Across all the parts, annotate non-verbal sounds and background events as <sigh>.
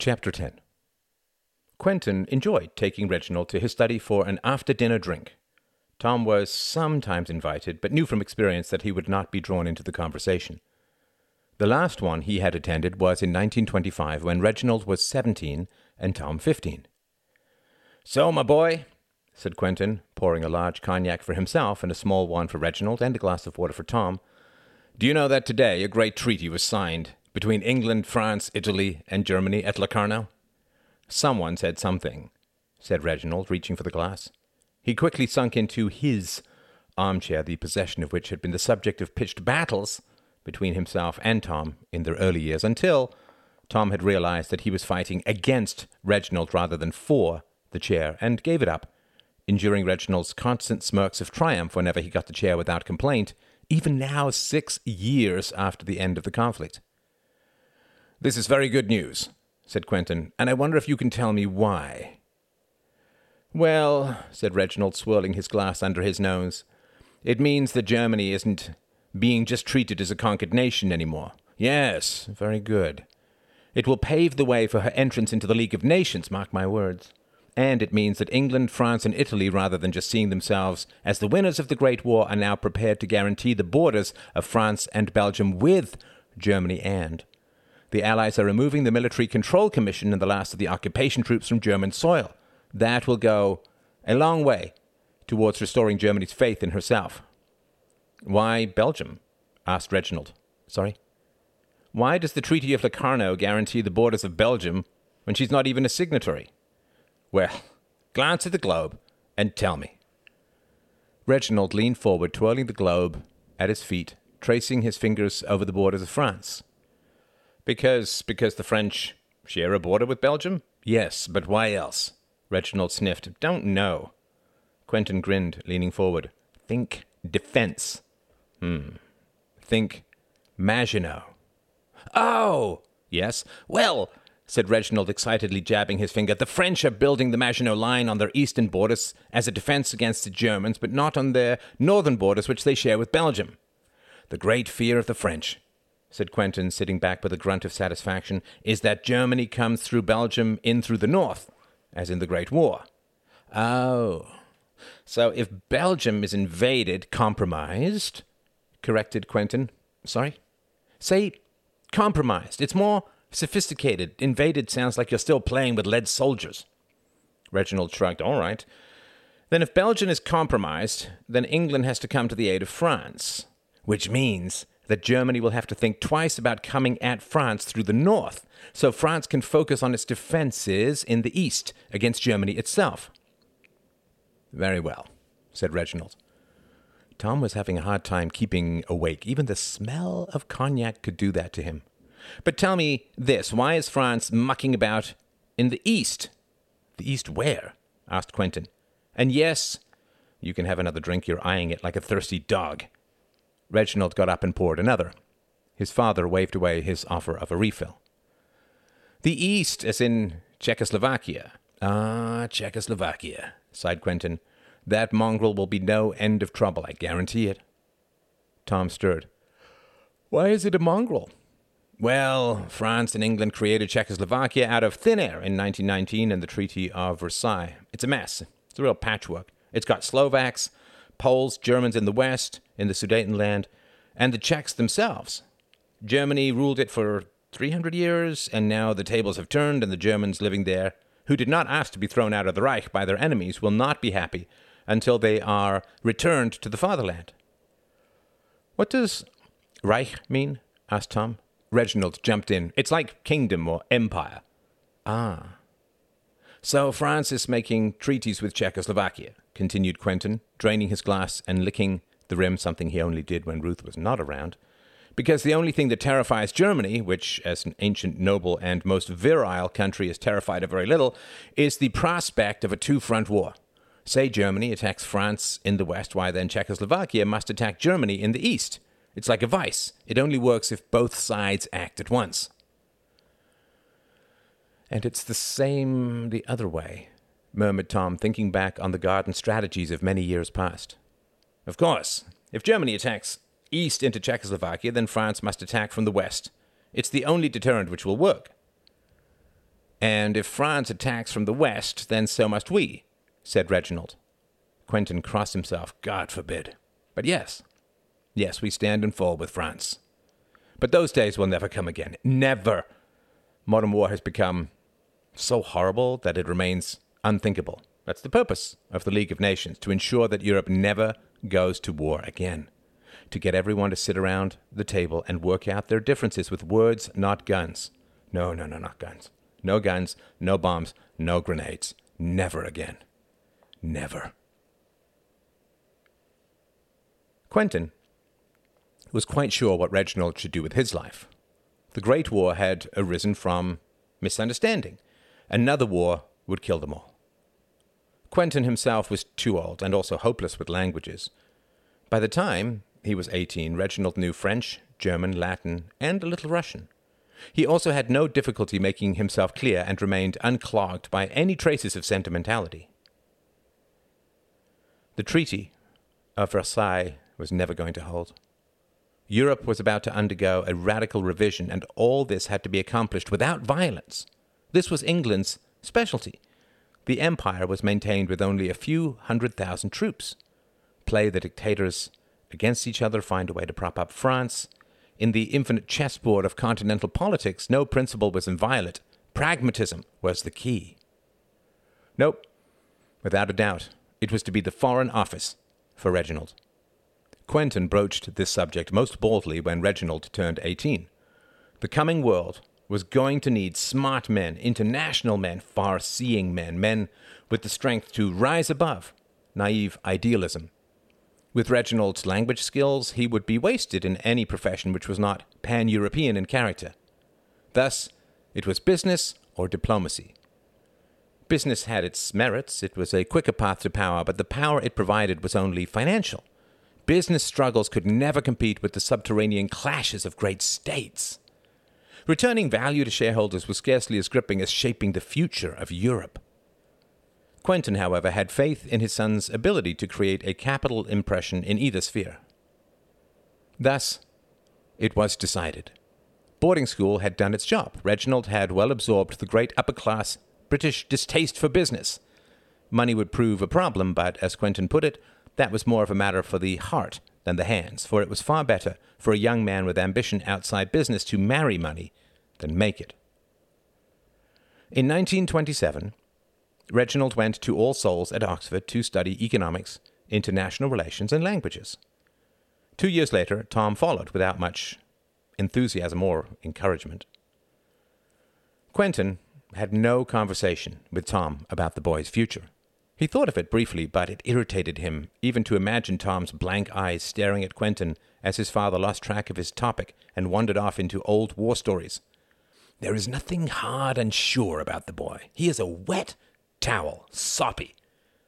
Chapter 10 Quentin enjoyed taking Reginald to his study for an after dinner drink. Tom was sometimes invited, but knew from experience that he would not be drawn into the conversation. The last one he had attended was in 1925 when Reginald was 17 and Tom 15. So, my boy, said Quentin, pouring a large cognac for himself and a small one for Reginald and a glass of water for Tom, do you know that today a great treaty was signed between England, France, Italy, and Germany at Locarno? Someone said something, said Reginald, reaching for the glass. He quickly sunk into his armchair, the possession of which had been the subject of pitched battles between himself and Tom in their early years, until Tom had realized that he was fighting against Reginald rather than for the chair, and gave it up, enduring Reginald's constant smirks of triumph whenever he got the chair without complaint, even now six years after the end of the conflict. This is very good news, said Quentin, and I wonder if you can tell me why. Well, said Reginald, swirling his glass under his nose, it means that Germany isn't being just treated as a conquered nation anymore. Yes, very good. It will pave the way for her entrance into the League of Nations, mark my words. And it means that England, France, and Italy, rather than just seeing themselves as the winners of the Great War, are now prepared to guarantee the borders of France and Belgium with Germany and. The Allies are removing the Military Control Commission and the last of the occupation troops from German soil. That will go a long way towards restoring Germany's faith in herself. Why Belgium? asked Reginald. Sorry? Why does the Treaty of Locarno guarantee the borders of Belgium when she's not even a signatory? Well, glance at the globe and tell me. Reginald leaned forward, twirling the globe at his feet, tracing his fingers over the borders of France. Because because the French share a border with Belgium? Yes, but why else? Reginald sniffed. Don't know. Quentin grinned, leaning forward. Think defense. Hmm. Think Maginot. Oh! Yes. Well, said Reginald excitedly, jabbing his finger. The French are building the Maginot Line on their eastern borders as a defense against the Germans, but not on their northern borders, which they share with Belgium. The great fear of the French, said Quentin, sitting back with a grunt of satisfaction, is that Germany comes through Belgium in through the north, as in the Great War. Oh. So if Belgium is invaded, compromised, corrected Quentin. Sorry? Say compromised. It's more Sophisticated. Invaded sounds like you're still playing with lead soldiers. Reginald shrugged. All right. Then, if Belgium is compromised, then England has to come to the aid of France, which means that Germany will have to think twice about coming at France through the north, so France can focus on its defenses in the east against Germany itself. Very well, said Reginald. Tom was having a hard time keeping awake. Even the smell of cognac could do that to him. But tell me this why is France mucking about in the East? The East where? asked Quentin. And yes, you can have another drink. You're eyeing it like a thirsty dog. Reginald got up and poured another. His father waved away his offer of a refill. The East, as in Czechoslovakia. Ah, Czechoslovakia, sighed Quentin. That mongrel will be no end of trouble, I guarantee it. Tom stirred. Why is it a mongrel? Well, France and England created Czechoslovakia out of thin air in 1919 in the Treaty of Versailles. It's a mess. It's a real patchwork. It's got Slovaks, Poles, Germans in the West, in the Sudetenland, and the Czechs themselves. Germany ruled it for 300 years, and now the tables have turned, and the Germans living there, who did not ask to be thrown out of the Reich by their enemies, will not be happy until they are returned to the fatherland. What does Reich mean? asked Tom. Reginald jumped in. It's like kingdom or empire. Ah. So France is making treaties with Czechoslovakia, continued Quentin, draining his glass and licking the rim, something he only did when Ruth was not around. Because the only thing that terrifies Germany, which as an ancient, noble, and most virile country is terrified of very little, is the prospect of a two front war. Say Germany attacks France in the west, why then Czechoslovakia must attack Germany in the east. It's like a vice. It only works if both sides act at once. And it's the same the other way, murmured Tom, thinking back on the garden strategies of many years past. Of course. If Germany attacks east into Czechoslovakia, then France must attack from the west. It's the only deterrent which will work. And if France attacks from the west, then so must we, said Reginald. Quentin crossed himself. God forbid. But yes, yes, we stand and fall with France. But those days will never come again. Never. Modern war has become so horrible that it remains unthinkable. That's the purpose of the League of Nations, to ensure that Europe never goes to war again. To get everyone to sit around the table and work out their differences with words, not guns. No, no, no, not guns. No guns, no bombs, no grenades. Never again. Never. Quentin was quite sure what Reginald should do with his life. The Great War had arisen from misunderstanding. Another war would kill them all. Quentin himself was too old and also hopeless with languages. By the time he was 18, Reginald knew French, German, Latin, and a little Russian. He also had no difficulty making himself clear and remained unclogged by any traces of sentimentality. The Treaty of Versailles was never going to hold. Europe was about to undergo a radical revision, and all this had to be accomplished without violence. This was England's specialty. The empire was maintained with only a few hundred thousand troops. Play the dictators against each other, find a way to prop up France, in the infinite chessboard of continental politics, no principle was inviolate. Pragmatism was the key. Nope, without a doubt, it was to be the Foreign Office for Reginald. Quentin broached this subject most boldly when Reginald turned 18. The coming world was going to need smart men, international men, far seeing men, men with the strength to rise above naive idealism with Reginald's language skills, he would be wasted in any profession which was not pan European in character. Thus, it was business or diplomacy. Business had its merits, it was a quicker path to power, but the power it provided was only financial. Business struggles could never compete with the subterranean clashes of great states. Returning value to shareholders was scarcely as gripping as shaping the future of Europe. Quentin, however, had faith in his son's ability to create a capital impression in either sphere. Thus, it was decided. Boarding school had done its job. Reginald had well absorbed the great upper class British distaste for business. Money would prove a problem, but as Quentin put it, that was more of a matter for the heart than the hands, for it was far better for a young man with ambition outside business to marry money than make it. In 1927, Reginald went to All Souls at Oxford to study economics, international relations, and languages. Two years later, Tom followed without much enthusiasm or encouragement. Quentin had no conversation with Tom about the boy's future. He thought of it briefly, but it irritated him even to imagine Tom's blank eyes staring at Quentin as his father lost track of his topic and wandered off into old war stories. There is nothing hard and sure about the boy. He is a wet, towel, soppy.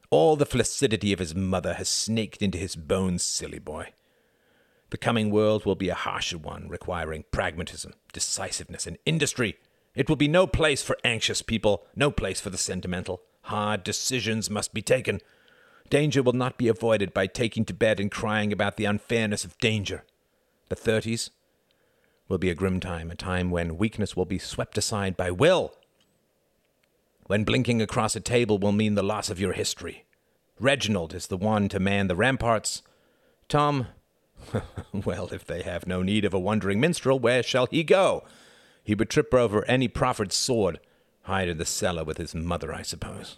All the flaccidity of his mother has snaked into his bones, silly boy. The coming world will be a harsher one, requiring pragmatism, decisiveness, and industry. It will be no place for anxious people, no place for the sentimental. Hard decisions must be taken. Danger will not be avoided by taking to bed and crying about the unfairness of danger. The thirties will be a grim time, a time when weakness will be swept aside by will when blinking across a table will mean the loss of your history. Reginald is the one to man the ramparts. Tom, <laughs> well, if they have no need of a wandering minstrel, where shall he go? He would trip over any proffered sword, hide in the cellar with his mother, I suppose.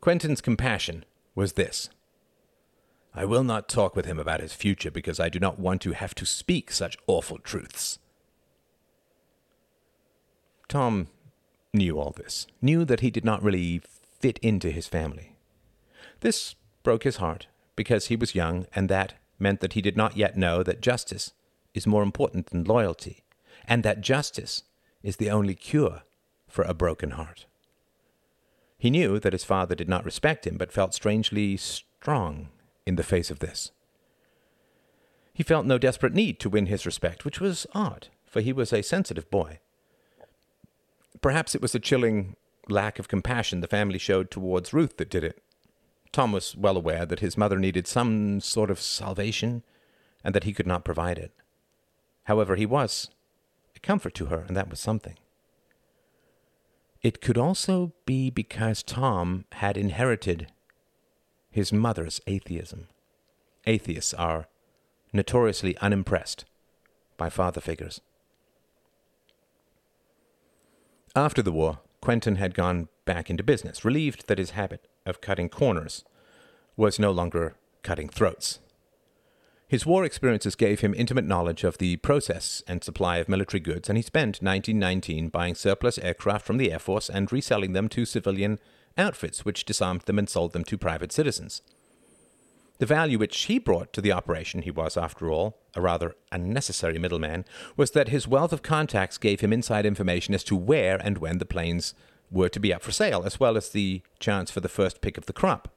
Quentin's compassion was this. I will not talk with him about his future because I do not want to have to speak such awful truths. Tom knew all this, knew that he did not really fit into his family. This broke his heart because he was young, and that meant that he did not yet know that justice is more important than loyalty, and that justice is the only cure for a broken heart. He knew that his father did not respect him, but felt strangely strong in the face of this. He felt no desperate need to win his respect, which was odd, for he was a sensitive boy. Perhaps it was the chilling lack of compassion the family showed towards Ruth that did it. Tom was well aware that his mother needed some sort of salvation and that he could not provide it. However, he was comfort to her, and that was something. it could also be because Tom had inherited his mother's atheism. Atheists are notoriously unimpressed by father figures. After the war, Quentin had gone back into business, relieved that his habit of cutting corners was no longer cutting throats. His war experiences gave him intimate knowledge of the process and supply of military goods, and he spent 1919 buying surplus aircraft from the Air Force and reselling them to civilian outfits, which disarmed them and sold them to private citizens. The value which he brought to the operation, he was, after all, a rather unnecessary middleman, was that his wealth of contacts gave him inside information as to where and when the planes were to be up for sale, as well as the chance for the first pick of the crop.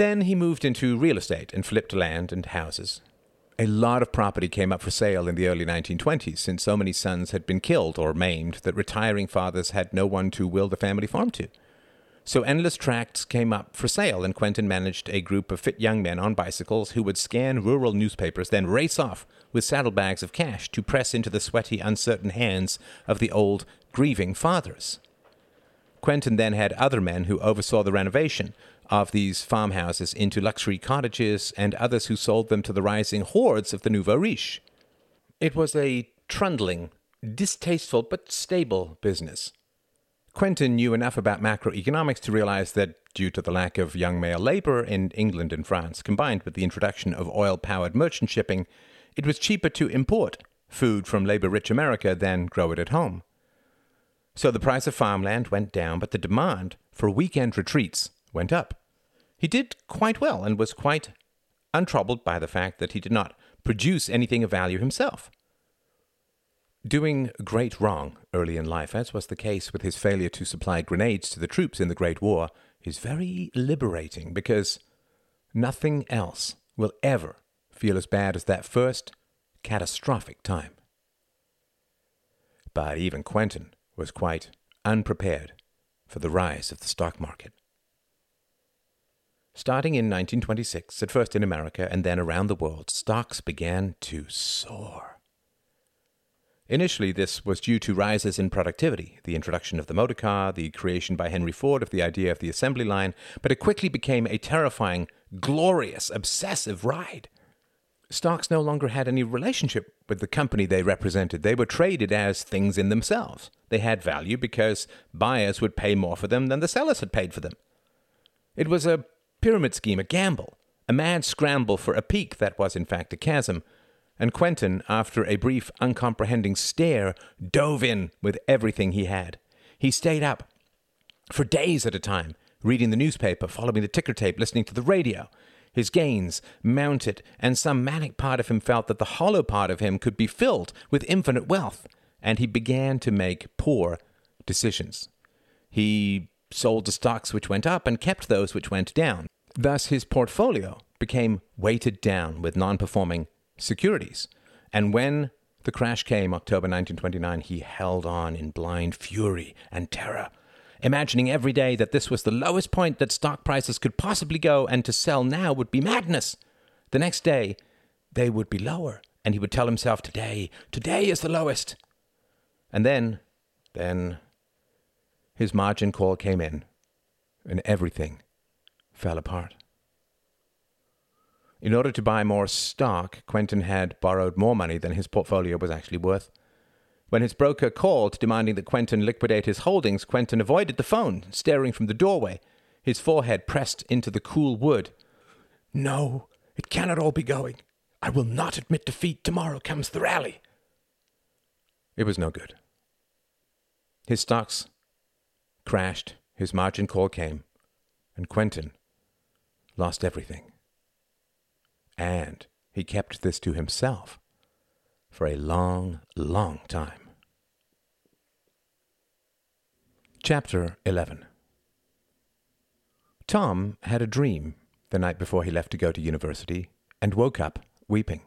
Then he moved into real estate and flipped land and houses. A lot of property came up for sale in the early 1920s since so many sons had been killed or maimed that retiring fathers had no one to will the family farm to. So endless tracts came up for sale, and Quentin managed a group of fit young men on bicycles who would scan rural newspapers, then race off with saddlebags of cash to press into the sweaty, uncertain hands of the old, grieving fathers. Quentin then had other men who oversaw the renovation of these farmhouses into luxury cottages and others who sold them to the rising hordes of the nouveau riche. It was a trundling, distasteful but stable business. Quentin knew enough about macroeconomics to realize that due to the lack of young male labor in England and France, combined with the introduction of oil powered merchant shipping, it was cheaper to import food from labor rich America than grow it at home. So the price of farmland went down, but the demand for weekend retreats went up. He did quite well and was quite untroubled by the fact that he did not produce anything of value himself. Doing great wrong early in life, as was the case with his failure to supply grenades to the troops in the Great War, is very liberating because nothing else will ever feel as bad as that first catastrophic time. But even Quentin was quite unprepared for the rise of the stock market. Starting in 1926, at first in America and then around the world, stocks began to soar. Initially, this was due to rises in productivity, the introduction of the motor car, the creation by Henry Ford of the idea of the assembly line, but it quickly became a terrifying, glorious, obsessive ride. Stocks no longer had any relationship with the company they represented. They were traded as things in themselves. They had value because buyers would pay more for them than the sellers had paid for them. It was a pyramid scheme, a gamble, a mad scramble for a peak that was in fact a chasm, and Quentin, after a brief, uncomprehending stare, dove in with everything he had. He stayed up for days at a time, reading the newspaper, following the ticker tape, listening to the radio. His gains mounted, and some manic part of him felt that the hollow part of him could be filled with infinite wealth, and he began to make poor decisions. He sold the stocks which went up and kept those which went down. Thus, his portfolio became weighted down with non performing securities. And when the crash came, October 1929, he held on in blind fury and terror, imagining every day that this was the lowest point that stock prices could possibly go, and to sell now would be madness. The next day, they would be lower, and he would tell himself, Today, today is the lowest. And then, then his margin call came in, and everything fell apart. In order to buy more stock, Quentin had borrowed more money than his portfolio was actually worth. When his broker called demanding that Quentin liquidate his holdings, Quentin avoided the phone, staring from the doorway, his forehead pressed into the cool wood. No, it cannot all be going. I will not admit defeat. Tomorrow comes the rally. It was no good. His stocks crashed, his margin call came, and Quentin lost everything. And he kept this to himself for a long, long time. Chapter 11 Tom had a dream the night before he left to go to university and woke up weeping.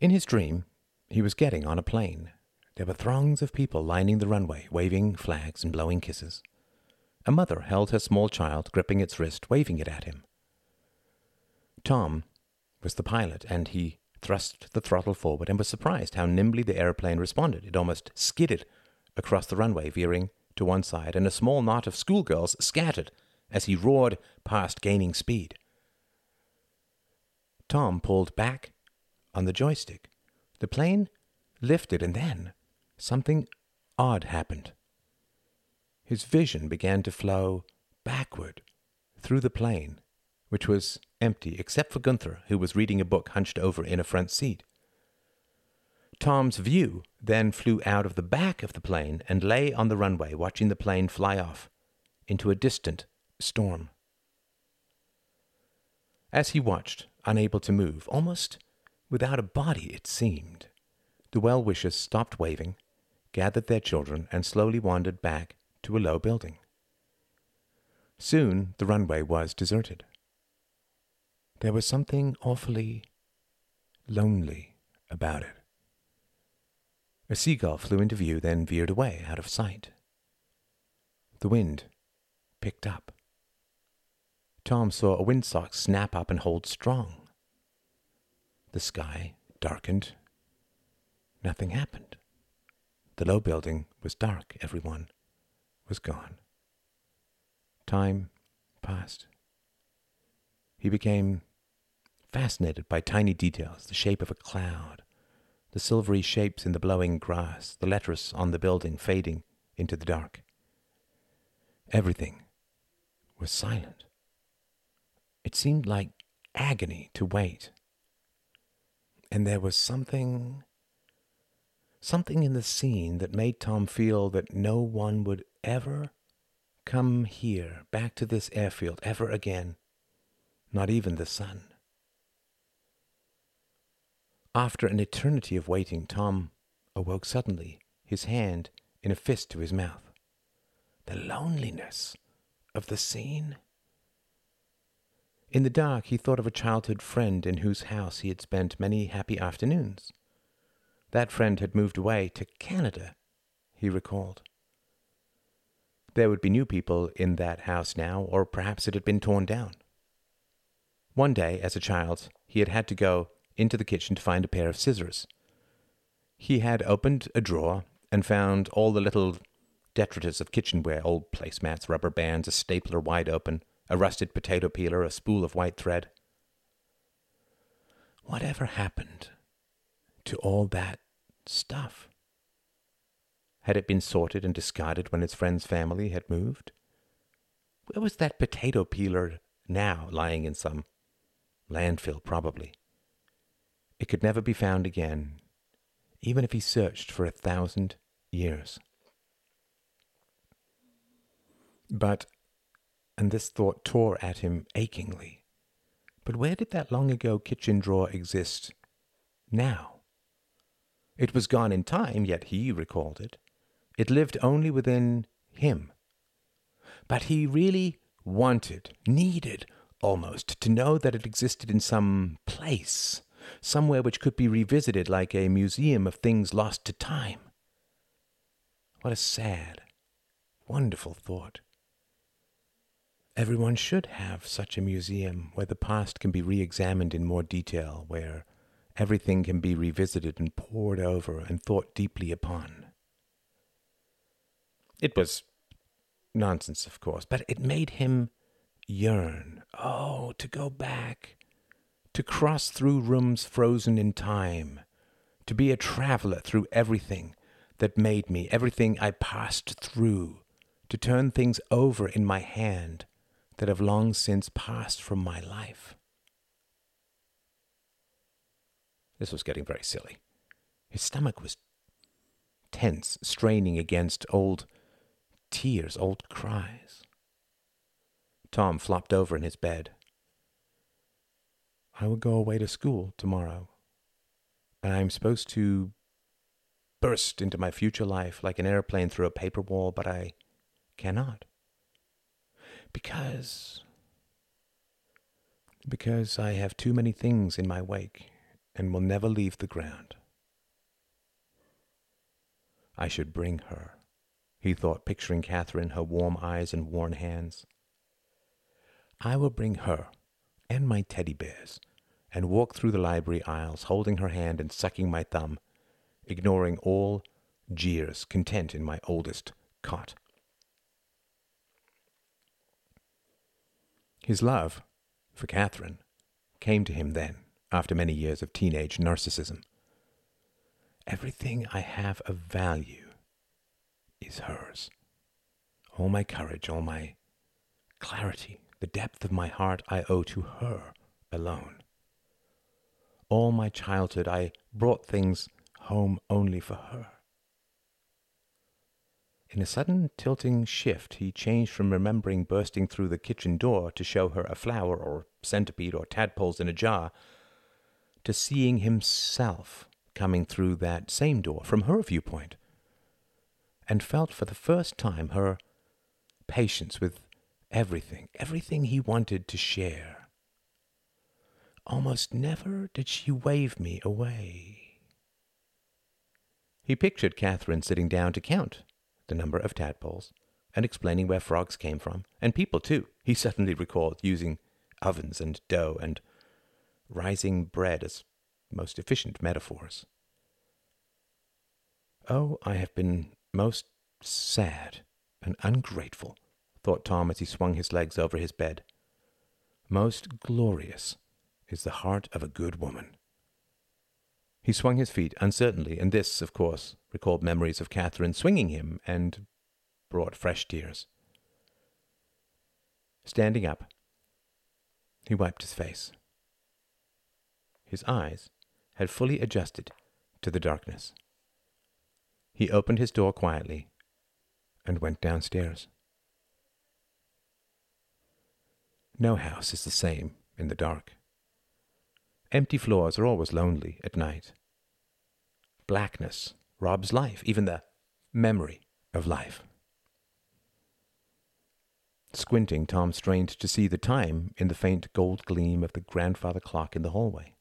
In his dream, he was getting on a plane there were throngs of people lining the runway, waving flags and blowing kisses. A mother held her small child, gripping its wrist, waving it at him. Tom was the pilot, and he thrust the throttle forward and was surprised how nimbly the aeroplane responded. It almost skidded across the runway, veering to one side, and a small knot of schoolgirls scattered as he roared past, gaining speed. Tom pulled back on the joystick. The plane lifted, and then something odd happened. His vision began to flow backward through the plane, which was empty except for Gunther, who was reading a book hunched over in a front seat. Tom's view then flew out of the back of the plane and lay on the runway, watching the plane fly off into a distant storm. As he watched, unable to move, almost without a body, it seemed, the well wishers stopped waving, gathered their children, and slowly wandered back to a low building. Soon the runway was deserted. There was something awfully lonely about it. A seagull flew into view, then veered away out of sight. The wind picked up. Tom saw a windsock snap up and hold strong. The sky darkened. Nothing happened. The low building was dark. Everyone was gone. Time passed. He became fascinated by tiny details, the shape of a cloud, the silvery shapes in the blowing grass, the letters on the building fading into the dark. Everything was silent. It seemed like agony to wait. And there was something, something in the scene that made Tom feel that no one would ever come here, back to this airfield, ever again, not even the sun. After an eternity of waiting, Tom awoke suddenly, his hand in a fist to his mouth. The loneliness of the scene. In the dark, he thought of a childhood friend in whose house he had spent many happy afternoons. That friend had moved away to Canada, he recalled. There would be new people in that house now, or perhaps it had been torn down. One day, as a child, he had had to go into the kitchen to find a pair of scissors. He had opened a drawer and found all the little detritus of kitchenware old placemats, rubber bands, a stapler wide open, a rusted potato peeler, a spool of white thread. Whatever happened to all that stuff? Had it been sorted and discarded when his friend's family had moved? Where was that potato peeler now, lying in some landfill, probably? It could never be found again, even if he searched for a thousand years. But, and this thought tore at him achingly, but where did that long ago kitchen drawer exist now? It was gone in time, yet he recalled it. It lived only within him. But he really wanted, needed almost, to know that it existed in some place, somewhere which could be revisited like a museum of things lost to time. What a sad, wonderful thought. Everyone should have such a museum where the past can be re examined in more detail, where everything can be revisited and pored over and thought deeply upon. It was nonsense, of course, but it made him yearn. Oh, to go back, to cross through rooms frozen in time, to be a traveler through everything that made me, everything I passed through, to turn things over in my hand that have long since passed from my life. This was getting very silly. His stomach was tense, straining against old tears, old cries. Tom flopped over in his bed. I will go away to school tomorrow, and I am supposed to burst into my future life like an airplane through a paper wall, but I cannot. Because. Because I have too many things in my wake and will never leave the ground. I should bring her, he thought, picturing Catherine, her warm eyes and worn hands. I will bring her and my teddy bears and walk through the library aisles, holding her hand and sucking my thumb, ignoring all jeers, content in my oldest cot. His love for Catherine came to him then, after many years of teenage narcissism. Everything I have of value is hers. All my courage, all my clarity, the depth of my heart I owe to her alone. All my childhood I brought things home only for her. In a sudden tilting shift, he changed from remembering bursting through the kitchen door to show her a flower or centipede or tadpoles in a jar to seeing himself coming through that same door from her viewpoint, and felt for the first time her patience with everything, everything he wanted to share. Almost never did she wave me away. He pictured Catherine sitting down to count the number of tadpoles, and explaining where frogs came from, and people too. He suddenly recalled using ovens and dough and rising bread as most efficient metaphors. Oh, I have been most sad and ungrateful, thought Tom as he swung his legs over his bed. Most glorious is the heart of a good woman. He swung his feet uncertainly, and this, of course, recalled memories of Catherine swinging him and brought fresh tears. Standing up, he wiped his face. His eyes had fully adjusted to the darkness. He opened his door quietly and went downstairs. No house is the same in the dark. Empty floors are always lonely at night. Blackness robs life, even the memory of life. Squinting, Tom strained to see the time in the faint gold gleam of the grandfather clock in the hallway.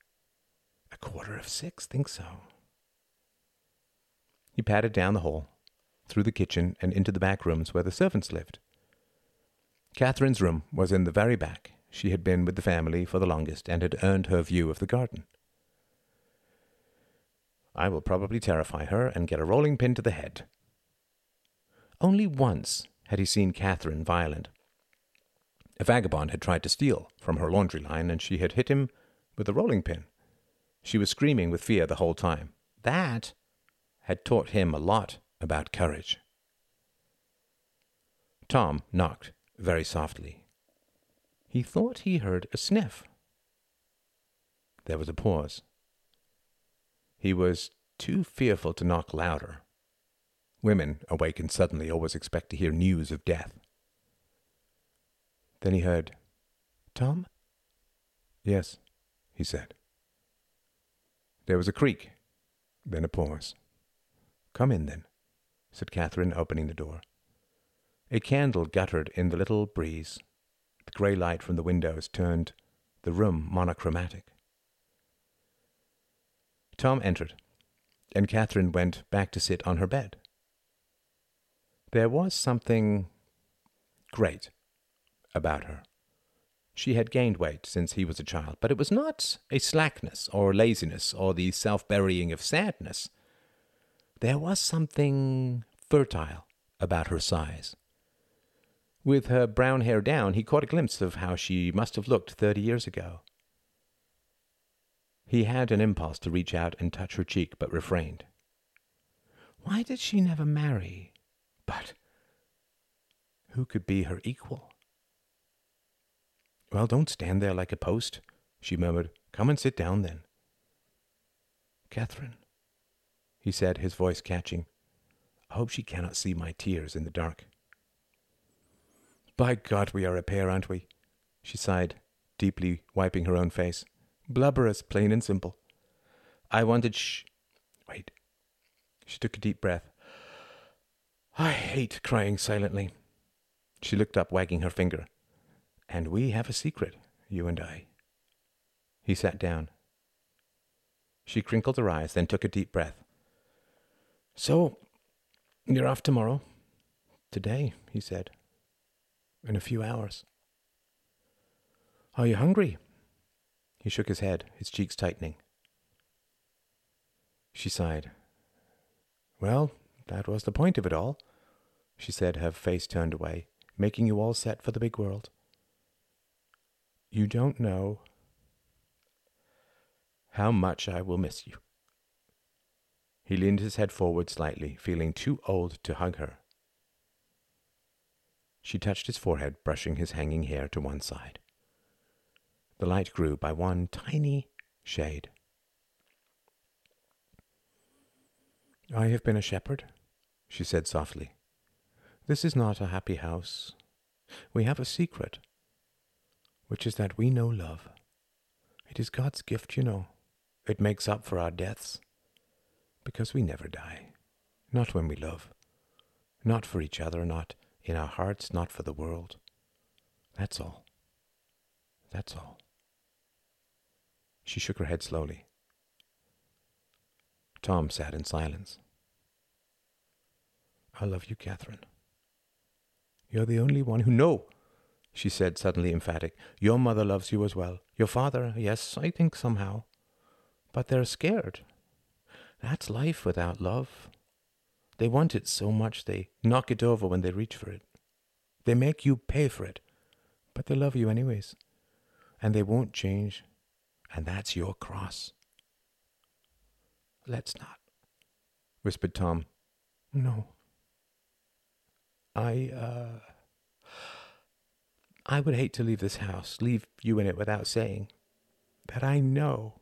Quarter of six, think so. He padded down the hall, through the kitchen, and into the back rooms where the servants lived. Catherine's room was in the very back. She had been with the family for the longest and had earned her view of the garden. I will probably terrify her and get a rolling pin to the head. Only once had he seen Catherine violent. A vagabond had tried to steal from her laundry line, and she had hit him with a rolling pin. She was screaming with fear the whole time. That had taught him a lot about courage. Tom knocked very softly. He thought he heard a sniff. There was a pause. He was too fearful to knock louder. Women, awakened suddenly, always expect to hear news of death. Then he heard, Tom? Yes, he said. There was a creak, then a pause. Come in, then, said Catherine, opening the door. A candle guttered in the little breeze. The grey light from the windows turned the room monochromatic. Tom entered, and Catherine went back to sit on her bed. There was something great about her. She had gained weight since he was a child, but it was not a slackness or laziness or the self burying of sadness. There was something fertile about her size. With her brown hair down, he caught a glimpse of how she must have looked thirty years ago. He had an impulse to reach out and touch her cheek, but refrained. Why did she never marry? But who could be her equal? Well, don't stand there like a post, she murmured. Come and sit down then. Catherine, he said, his voice catching. I hope she cannot see my tears in the dark. By God, we are a pair, aren't we? She sighed, deeply wiping her own face. Blubberous, plain and simple. I wanted sh. Wait. She took a deep breath. I hate crying silently. She looked up, wagging her finger. And we have a secret, you and I. He sat down. She crinkled her eyes, then took a deep breath. So, you're off tomorrow? Today, he said. In a few hours. Are you hungry? He shook his head, his cheeks tightening. She sighed. Well, that was the point of it all, she said, her face turned away, making you all set for the big world. You don't know how much I will miss you. He leaned his head forward slightly, feeling too old to hug her. She touched his forehead, brushing his hanging hair to one side. The light grew by one tiny shade. I have been a shepherd, she said softly. This is not a happy house. We have a secret, which is that we know love. It is God's gift, you know. It makes up for our deaths, because we never die. Not when we love. Not for each other, not in our hearts, not for the world. That's all. That's all. She shook her head slowly. Tom sat in silence. I love you, Catherine. You're the only one who. No, she said, suddenly emphatic. Your mother loves you as well. Your father, yes, I think somehow. But they're scared. That's life without love. They want it so much they knock it over when they reach for it. They make you pay for it, but they love you anyways. And they won't change. And that's your cross. Let's not, whispered Tom. No. I, uh. I would hate to leave this house, leave you in it without saying that I know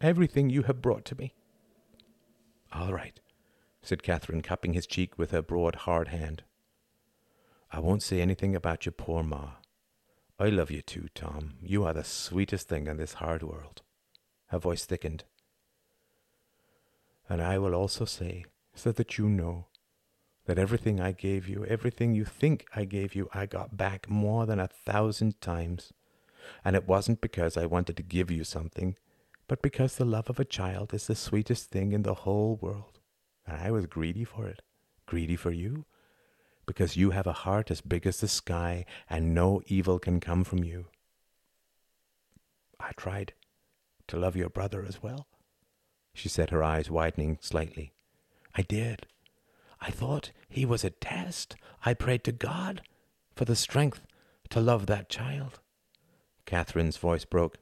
everything you have brought to me. All right, said Catherine, cupping his cheek with her broad, hard hand. I won't say anything about your poor ma. I love you too, Tom. You are the sweetest thing in this hard world. Her voice thickened. And I will also say, so that you know, that everything I gave you, everything you think I gave you, I got back more than a thousand times. And it wasn't because I wanted to give you something, but because the love of a child is the sweetest thing in the whole world. And I was greedy for it, greedy for you, because you have a heart as big as the sky, and no evil can come from you. I tried to love your brother as well, she said, her eyes widening slightly. I did. I thought he was a test. I prayed to God for the strength to love that child. Catherine's voice broke.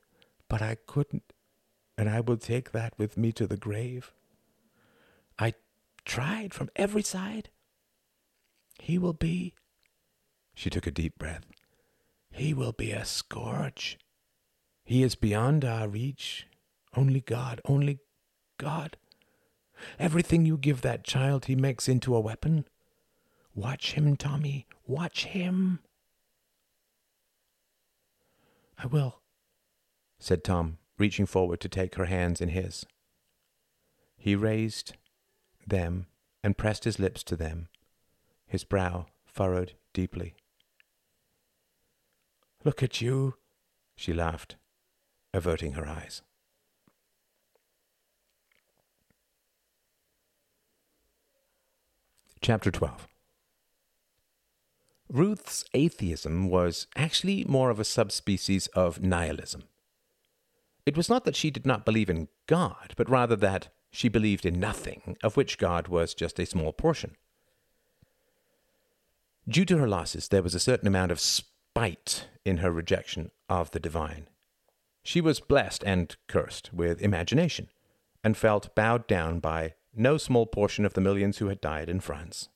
But I couldn't, and I will take that with me to the grave. I tried from every side. He will be. She took a deep breath. He will be a scourge. He is beyond our reach. Only God, only God. Everything you give that child, he makes into a weapon. Watch him, Tommy. Watch him. I will, said Tom, reaching forward to take her hands in his. He raised them and pressed his lips to them, his brow furrowed deeply. Look at you, she laughed, averting her eyes. Chapter 12 Ruth's atheism was actually more of a subspecies of nihilism. It was not that she did not believe in God, but rather that she believed in nothing, of which God was just a small portion. Due to her losses, there was a certain amount of spite in her rejection of the divine. She was blessed and cursed with imagination, and felt bowed down by no small portion of the millions who had died in France.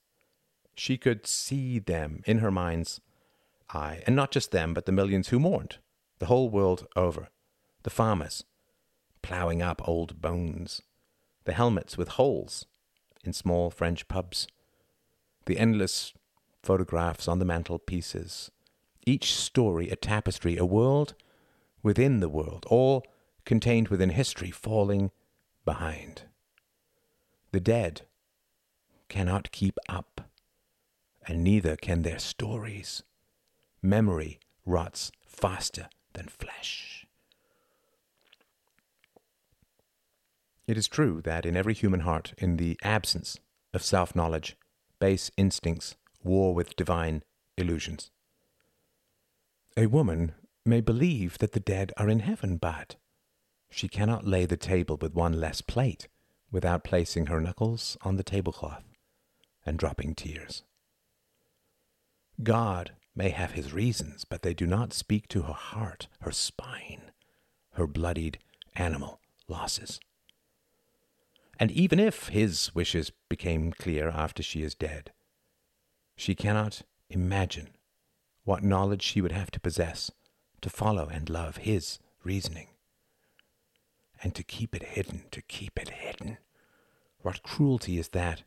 She could see them in her mind's eye, and not just them, but the millions who mourned, the whole world over, the farmers ploughing up old bones, the helmets with holes in small French pubs, the endless photographs on the mantelpieces, each story a tapestry, a world within the world, all contained within history, falling behind. The dead cannot keep up, and neither can their stories. Memory rots faster than flesh. It is true that in every human heart, in the absence of self knowledge, base instincts war with divine illusions. A woman may believe that the dead are in heaven, but she cannot lay the table with one less plate without placing her knuckles on the tablecloth. and dropping tears. God may have his reasons, but they do not speak to her heart, her spine, her bloodied animal losses. And even if his wishes became clear after she is dead, she cannot imagine what knowledge she would have to possess to follow and love his reasoning. And to keep it hidden, to keep it hidden. What cruelty is that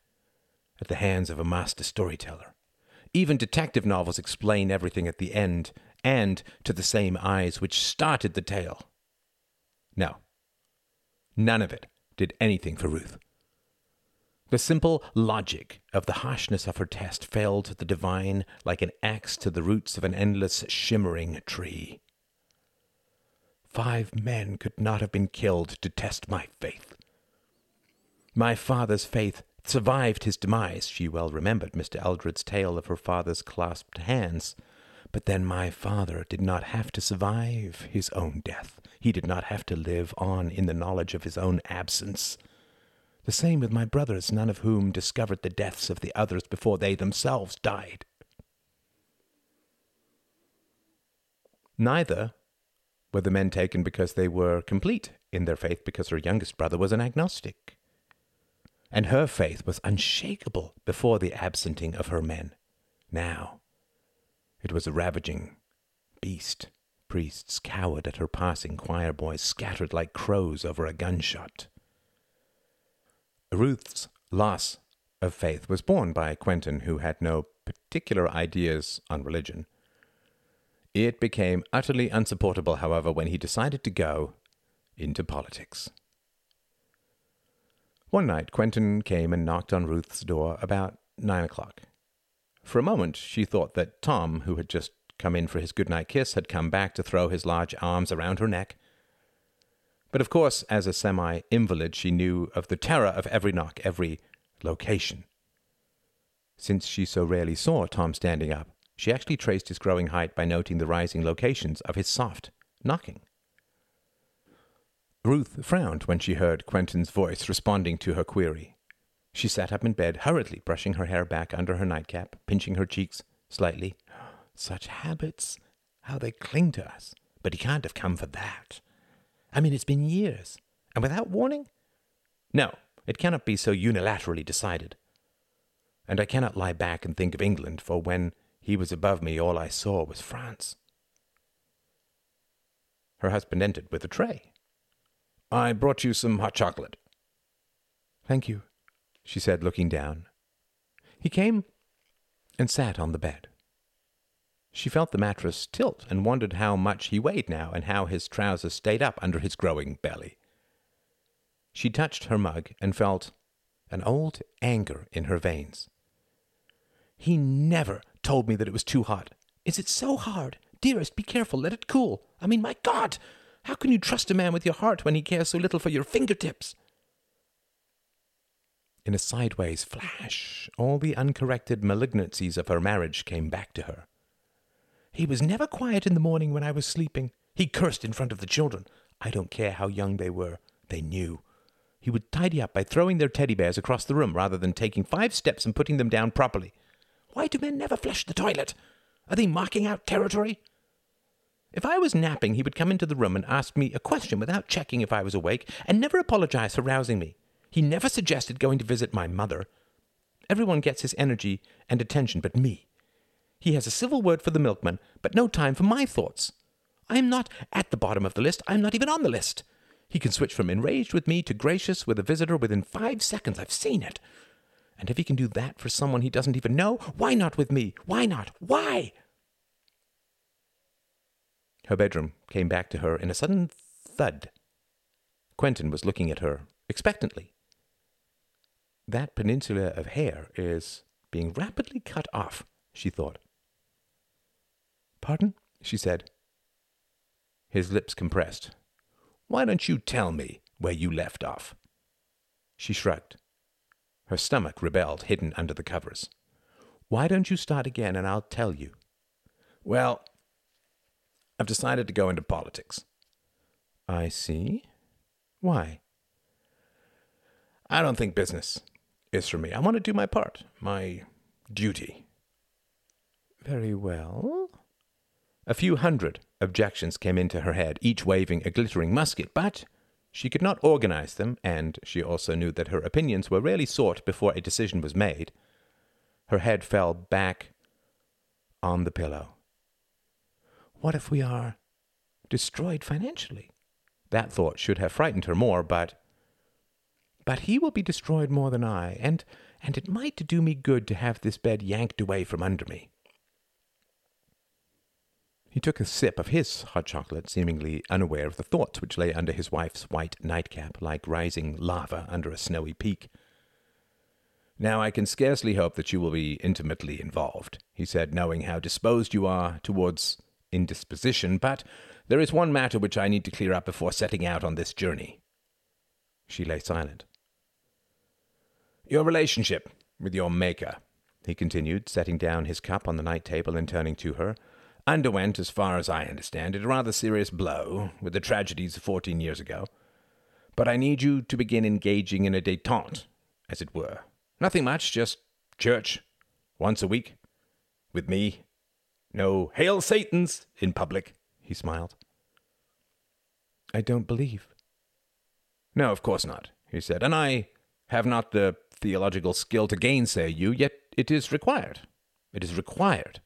at the hands of a master storyteller? Even detective novels explain everything at the end and to the same eyes which started the tale. No, none of it did anything for Ruth. The simple logic of the harshness of her test fell to the divine like an axe to the roots of an endless, shimmering tree. Five men could not have been killed to test my faith. My father's faith survived his demise. She well remembered Mr. Eldred's tale of her father's clasped hands. But then my father did not have to survive his own death. He did not have to live on in the knowledge of his own absence. The same with my brothers, none of whom discovered the deaths of the others before they themselves died. Neither were the men taken because they were complete in their faith, because her youngest brother was an agnostic. And her faith was unshakable before the absenting of her men. Now, it was a ravaging beast. Priests cowered at her passing, choir boys scattered like crows over a gunshot. Ruth's loss of faith was borne by Quentin, who had no particular ideas on religion. It became utterly unsupportable, however, when he decided to go into politics. One night, Quentin came and knocked on Ruth's door about nine o'clock. For a moment, she thought that Tom, who had just come in for his good-night kiss, had come back to throw his large arms around her neck. But of course, as a semi invalid, she knew of the terror of every knock, every location. Since she so rarely saw Tom standing up, she actually traced his growing height by noting the rising locations of his soft knocking. Ruth frowned when she heard Quentin's voice responding to her query. She sat up in bed, hurriedly brushing her hair back under her nightcap, pinching her cheeks slightly. <gasps> Such habits, how they cling to us. But he can't have come for that. I mean, it's been years. And without warning? No, it cannot be so unilaterally decided. And I cannot lie back and think of England, for when he was above me, all I saw was France. Her husband entered with a tray. I brought you some hot chocolate. Thank you, she said, looking down. He came and sat on the bed. She felt the mattress tilt and wondered how much he weighed now and how his trousers stayed up under his growing belly. She touched her mug and felt an old anger in her veins. He never told me that it was too hot. Is it so hard? Dearest, be careful. Let it cool. I mean, my God! How can you trust a man with your heart when he cares so little for your fingertips? In a sideways flash, all the uncorrected malignancies of her marriage came back to her. He was never quiet in the morning when I was sleeping. He cursed in front of the children. I don't care how young they were. They knew. He would tidy up by throwing their teddy bears across the room rather than taking five steps and putting them down properly. Why do men never flush the toilet? Are they marking out territory? If I was napping, he would come into the room and ask me a question without checking if I was awake, and never apologize for rousing me. He never suggested going to visit my mother. Everyone gets his energy and attention but me. He has a civil word for the milkman, but no time for my thoughts. I am not at the bottom of the list. I am not even on the list. He can switch from enraged with me to gracious with a visitor within five seconds. I've seen it. And if he can do that for someone he doesn't even know, why not with me? Why not? Why? Her bedroom came back to her in a sudden thud. Quentin was looking at her expectantly. That peninsula of hair is being rapidly cut off, she thought. Pardon? she said. His lips compressed. Why don't you tell me where you left off? She shrugged. Her stomach rebelled, hidden under the covers. Why don't you start again and I'll tell you? Well, I've decided to go into politics. I see. Why? I don't think business is for me. I want to do my part, my duty. Very well. A few hundred objections came into her head, each waving a glittering musket, but she could not organize them, and she also knew that her opinions were rarely sought before a decision was made. Her head fell back on the pillow. What if we are destroyed financially? That thought should have frightened her more, but but he will be destroyed more than I, and and it might do me good to have this bed yanked away from under me. He took a sip of his hot chocolate, seemingly unaware of the thoughts which lay under his wife's white nightcap like rising lava under a snowy peak. Now I can scarcely hope that you will be intimately involved, he said, knowing how disposed you are towards indisposition, but there is one matter which I need to clear up before setting out on this journey. She lay silent. Your relationship with your Maker, he continued, setting down his cup on the night table and turning to her, underwent, as far as I understand it, a rather serious blow with the tragedies of fourteen years ago. But I need you to begin engaging in a detente, as it were. Nothing much, just church, once a week, with me. No Hail Satans in public, he smiled. I don't believe. No, of course not, he said, and I have not the theological skill to gainsay you, yet it is required. It is required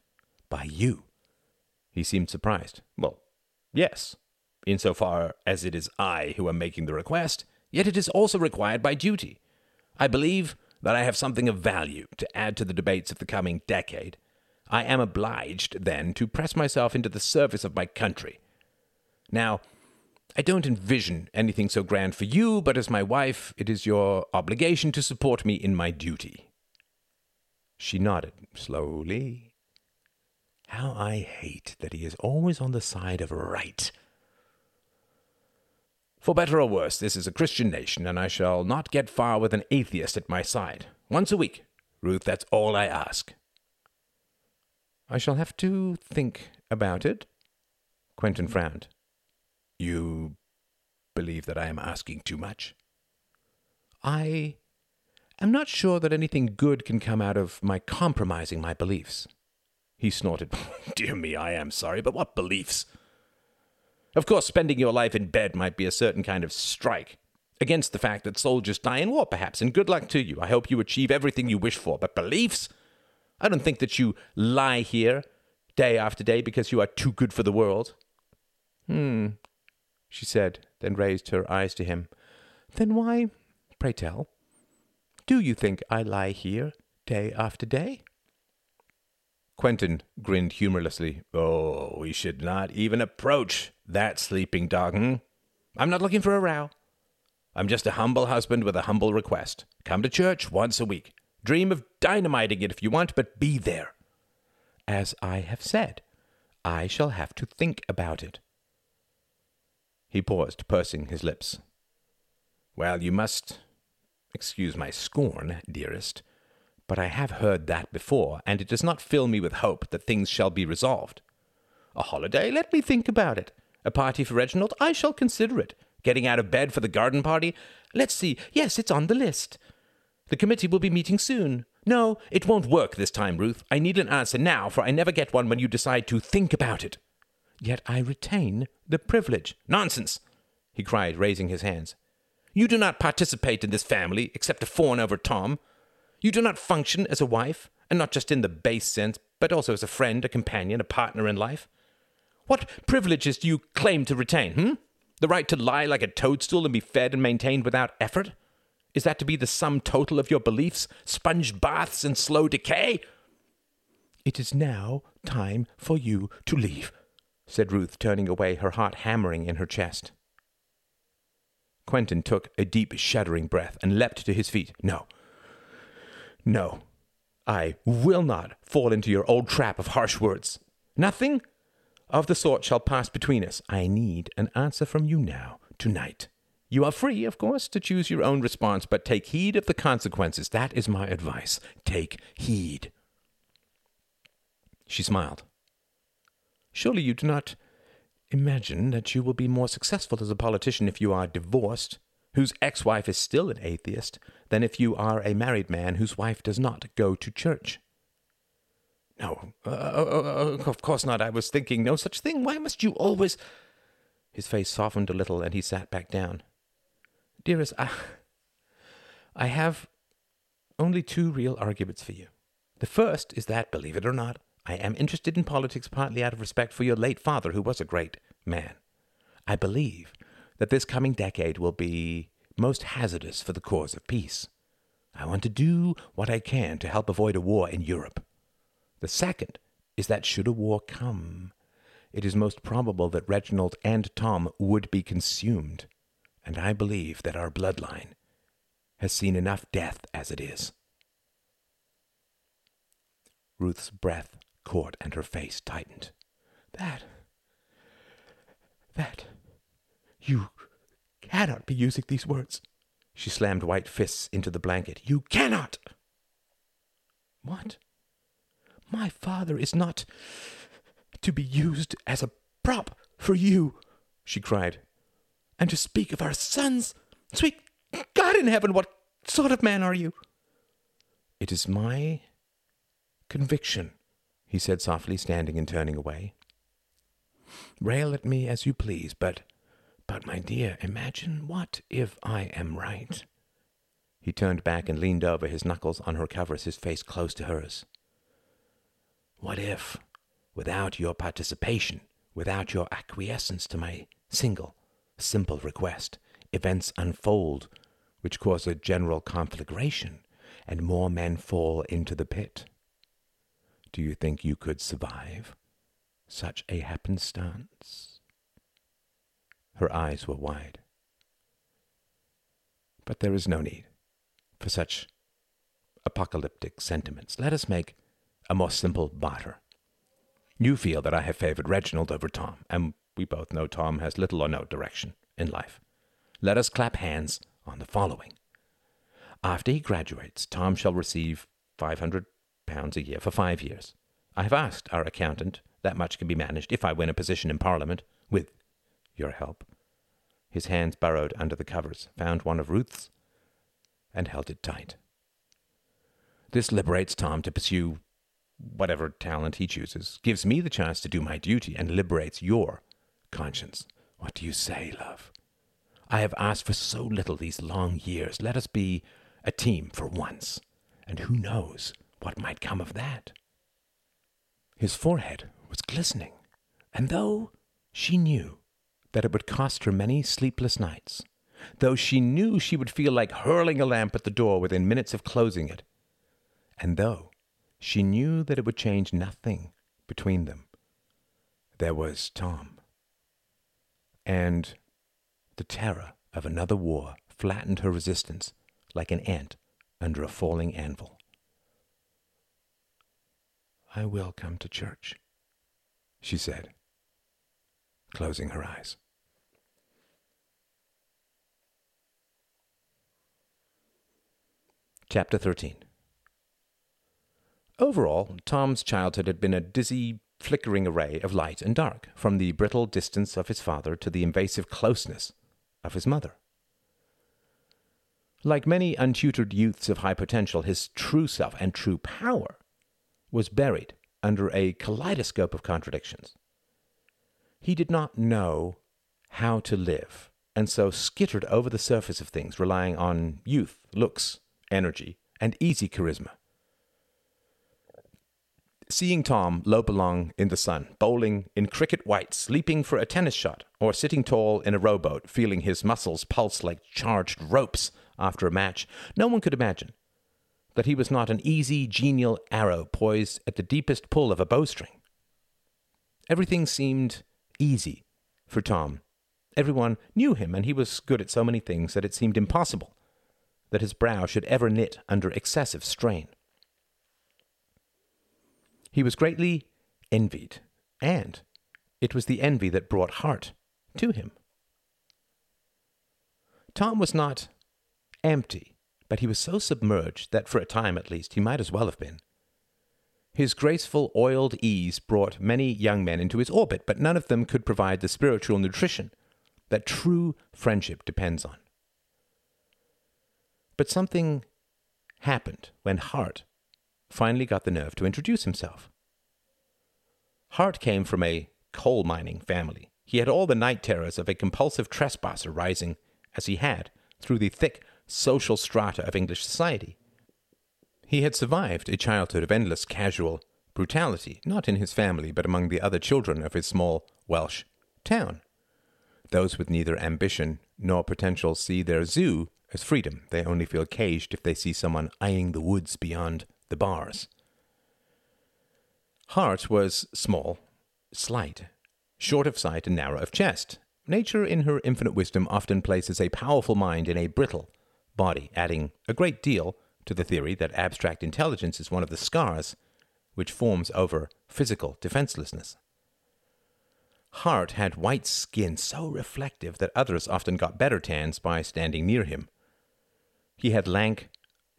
by you. He seemed surprised. Well, yes, insofar as it is I who am making the request, yet it is also required by duty. I believe that I have something of value to add to the debates of the coming decade. I am obliged, then, to press myself into the service of my country. Now, I don't envision anything so grand for you, but as my wife, it is your obligation to support me in my duty. She nodded slowly how I hate that he is always on the side of right. For better or worse, this is a Christian nation, and I shall not get far with an atheist at my side. Once a week, Ruth, that's all I ask. I shall have to think about it. Quentin frowned. You believe that I am asking too much? I am not sure that anything good can come out of my compromising my beliefs. He snorted. <laughs> Dear me, I am sorry, but what beliefs? Of course, spending your life in bed might be a certain kind of strike. Against the fact that soldiers die in war, perhaps, and good luck to you. I hope you achieve everything you wish for. But beliefs? I don't think that you lie here day after day because you are too good for the world. Hmm, she said, then raised her eyes to him. Then why, pray tell, do you think I lie here day after day? Quentin grinned humorlessly. Oh, we should not even approach that sleeping dog. Hmm? I'm not looking for a row. I'm just a humble husband with a humble request. Come to church once a week. Dream of dynamiting it if you want, but be there. As I have said, I shall have to think about it. He paused, pursing his lips. Well, you must excuse my scorn, dearest, but I have heard that before, and it does not fill me with hope that things shall be resolved. A holiday? Let me think about it. A party for Reginald? I shall consider it. Getting out of bed for the garden party? Let's see. Yes, it's on the list. The committee will be meeting soon. No, it won't work this time, Ruth. I need an answer now, for I never get one when you decide to think about it. Yet I retain the privilege. Nonsense! he cried, raising his hands. You do not participate in this family, except to fawn over Tom. You do not function as a wife, and not just in the base sense, but also as a friend, a companion, a partner in life. What privileges do you claim to retain, hmm? The right to lie like a toadstool and be fed and maintained without effort? Is that to be the sum total of your beliefs, sponge baths and slow decay? It is now time for you to leave, said Ruth, turning away, her heart hammering in her chest. Quentin took a deep, shuddering breath and leapt to his feet. No, no, I will not fall into your old trap of harsh words. Nothing of the sort shall pass between us. I need an answer from you now, tonight. You are free, of course, to choose your own response, but take heed of the consequences. That is my advice. Take heed. She smiled. Surely you do not imagine that you will be more successful as a politician if you are divorced, whose ex wife is still an atheist, than if you are a married man whose wife does not go to church. No, uh, uh, uh, of course not. I was thinking no such thing. Why must you always. His face softened a little and he sat back down. Dearest, I, I have only two real arguments for you. The first is that, believe it or not, I am interested in politics partly out of respect for your late father, who was a great man. I believe that this coming decade will be most hazardous for the cause of peace. I want to do what I can to help avoid a war in Europe. The second is that should a war come, it is most probable that Reginald and Tom would be consumed, and I believe that our bloodline has seen enough death as it is. Ruth's breath caught and her face tightened. That. that. You cannot be using these words. She slammed white fists into the blanket. You cannot! What? My father is not to be used as a prop for you, she cried. And to speak of our sons! Sweet God in heaven, what sort of man are you? It is my conviction, he said softly, standing and turning away. Rail at me as you please, but, but, my dear, imagine what if I am right? He turned back and leaned over, his knuckles on her covers, his face close to hers. What if, without your participation, without your acquiescence to my single, simple request, events unfold which cause a general conflagration, and more men fall into the pit? Do you think you could survive such a happenstance? Her eyes were wide. But there is no need for such apocalyptic sentiments. Let us make a more simple barter. You feel that I have favored Reginald over Tom, and we both know Tom has little or no direction in life. Let us clap hands on the following. After he graduates, Tom shall receive five hundred pounds a year for five years. I have asked our accountant. That much can be managed if I win a position in Parliament, with your help. His hands burrowed under the covers, found one of Ruth's, and held it tight. This liberates Tom to pursue whatever talent he chooses, gives me the chance to do my duty, and liberates your conscience. What do you say, love? I have asked for so little these long years. Let us be a team for once, and who knows what might come of that? His forehead was glistening, and though she knew that it would cost her many sleepless nights, though she knew she would feel like hurling a lamp at the door within minutes of closing it, and though she knew that it would change nothing between them. There was Tom. And the terror of another war flattened her resistance like an ant under a falling anvil. I will come to church, she said, closing her eyes. Chapter 13 Overall, Tom's childhood had been a dizzy, flickering array of light and dark, from the brittle distance of his father to the invasive closeness of his mother. Like many untutored youths of high potential, his true self and true power was buried under a kaleidoscope of contradictions. He did not know how to live, and so skittered over the surface of things, relying on youth, looks, energy, and easy charisma seeing Tom lope along in the sun, bowling in cricket whites, leaping for a tennis shot, or sitting tall in a rowboat, feeling his muscles pulse like charged ropes after a match, no one could imagine that he was not an easy, genial arrow poised at the deepest pull of a bowstring. Everything seemed easy for Tom. Everyone knew him, and he was good at so many things that it seemed impossible that his brow should ever knit under excessive strain. He was greatly envied, and it was the envy that brought Hart to him. Tom was not empty, but he was so submerged that for a time at least he might as well have been. His graceful, oiled ease brought many young men into his orbit, but none of them could provide the spiritual nutrition that true friendship depends on. But something happened when Hart finally got the nerve to introduce himself. Hart came from a coal mining family. He had all the night terrors of a compulsive trespasser rising, as he had, through the thick social strata of English society. He had survived a childhood of endless casual brutality, not in his family, but among the other children of his small Welsh town. Those with neither ambition nor potential see their zoo as freedom. They only feel caged if they see someone eyeing the woods beyond the bars. Hart was small, slight, short of sight and narrow of chest. Nature, in her infinite wisdom, often places a powerful mind in a brittle body, adding a great deal to the theory that abstract intelligence is one of the scars which forms over physical defenselessness. Hart had white skin so reflective that others often got better tans by standing near him. He had lank,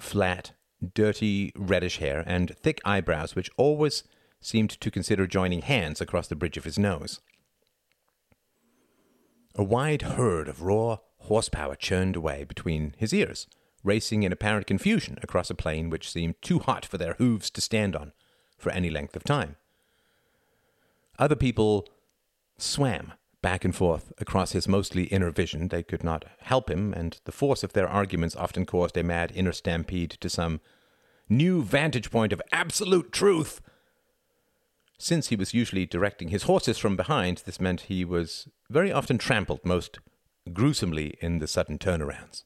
flat, dirty reddish hair and thick eyebrows which always seemed to consider joining hands across the bridge of his nose. A wide herd of raw horsepower churned away between his ears, racing in apparent confusion across a plain which seemed too hot for their hooves to stand on for any length of time. Other people swam back and forth across his mostly inner vision. They could not help him, and the force of their arguments often caused a mad inner stampede to some new vantage point of absolute truth. Since he was usually directing his horses from behind, this meant he was very often trampled most gruesomely in the sudden turnarounds.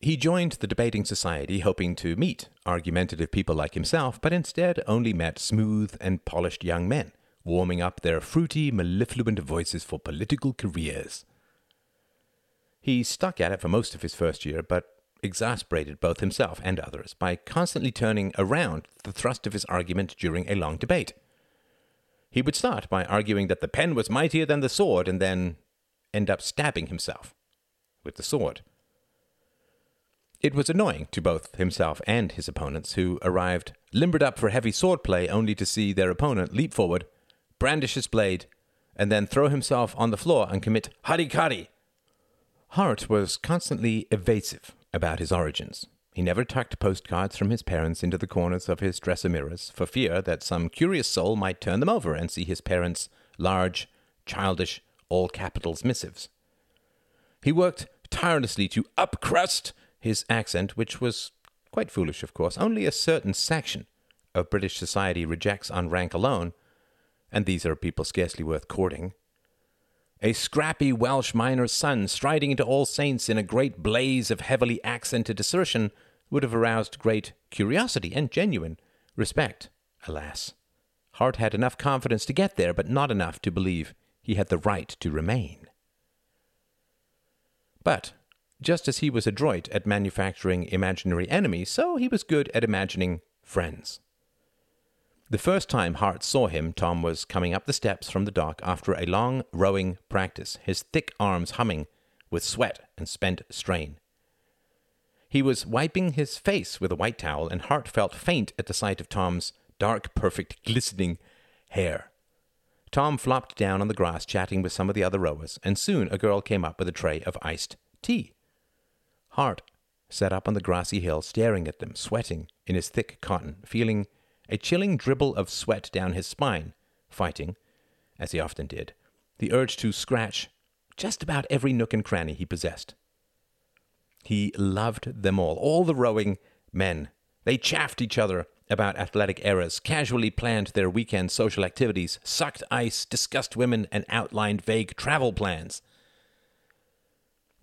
He joined the debating society hoping to meet argumentative people like himself, but instead only met smooth and polished young men warming up their fruity, mellifluent voices for political careers. He stuck at it for most of his first year, but exasperated both himself and others by constantly turning around the thrust of his argument during a long debate. He would start by arguing that the pen was mightier than the sword and then end up stabbing himself with the sword. It was annoying to both himself and his opponents, who arrived limbered up for heavy swordplay only to see their opponent leap forward brandish his blade, and then throw himself on the floor and commit harikari. Hart was constantly evasive about his origins. He never tucked postcards from his parents into the corners of his dresser mirrors for fear that some curious soul might turn them over and see his parents' large, childish, all capitals missives. He worked tirelessly to upcrust his accent, which was quite foolish, of course. Only a certain section of British society rejects on rank alone and these are people scarcely worth courting. A scrappy Welsh miner's son striding into All Saints in a great blaze of heavily accented assertion would have aroused great curiosity and genuine respect. Alas, Hart had enough confidence to get there, but not enough to believe he had the right to remain. But just as he was adroit at manufacturing imaginary enemies, so he was good at imagining friends. The first time Hart saw him, Tom was coming up the steps from the dock after a long rowing practice, his thick arms humming with sweat and spent strain. He was wiping his face with a white towel, and Hart felt faint at the sight of Tom's dark, perfect, glistening hair. Tom flopped down on the grass, chatting with some of the other rowers, and soon a girl came up with a tray of iced tea. Hart sat up on the grassy hill, staring at them, sweating in his thick cotton, feeling a chilling dribble of sweat down his spine, fighting, as he often did, the urge to scratch just about every nook and cranny he possessed. He loved them all, all the rowing men. They chaffed each other about athletic errors, casually planned their weekend social activities, sucked ice, discussed women, and outlined vague travel plans.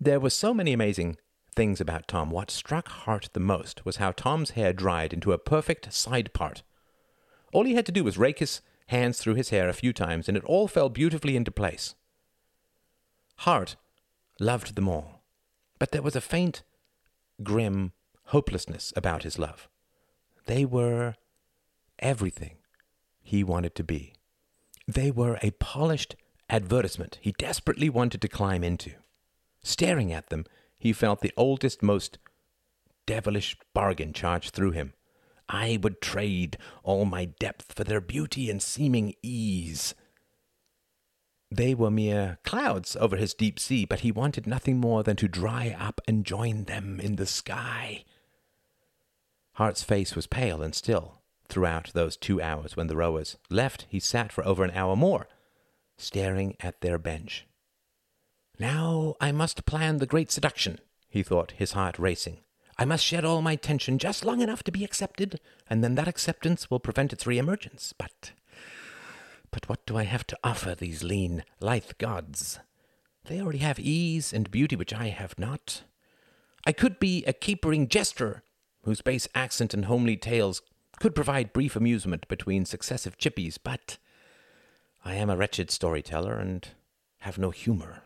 There were so many amazing things about Tom. What struck Hart the most was how Tom's hair dried into a perfect side part all he had to do was rake his hands through his hair a few times, and it all fell beautifully into place. Hart loved them all, but there was a faint, grim hopelessness about his love. They were everything he wanted to be. They were a polished advertisement he desperately wanted to climb into. Staring at them, he felt the oldest, most devilish bargain charge through him. I would trade all my depth for their beauty and seeming ease. They were mere clouds over his deep sea, but he wanted nothing more than to dry up and join them in the sky. Hart's face was pale and still. Throughout those two hours when the rowers left, he sat for over an hour more, staring at their bench. Now I must plan the great seduction, he thought, his heart racing. I must shed all my tension just long enough to be accepted, and then that acceptance will prevent its re-emergence. But, but what do I have to offer these lean, lithe gods? They already have ease and beauty which I have not. I could be a capering jester, whose base accent and homely tales could provide brief amusement between successive chippies, but I am a wretched storyteller and have no humor.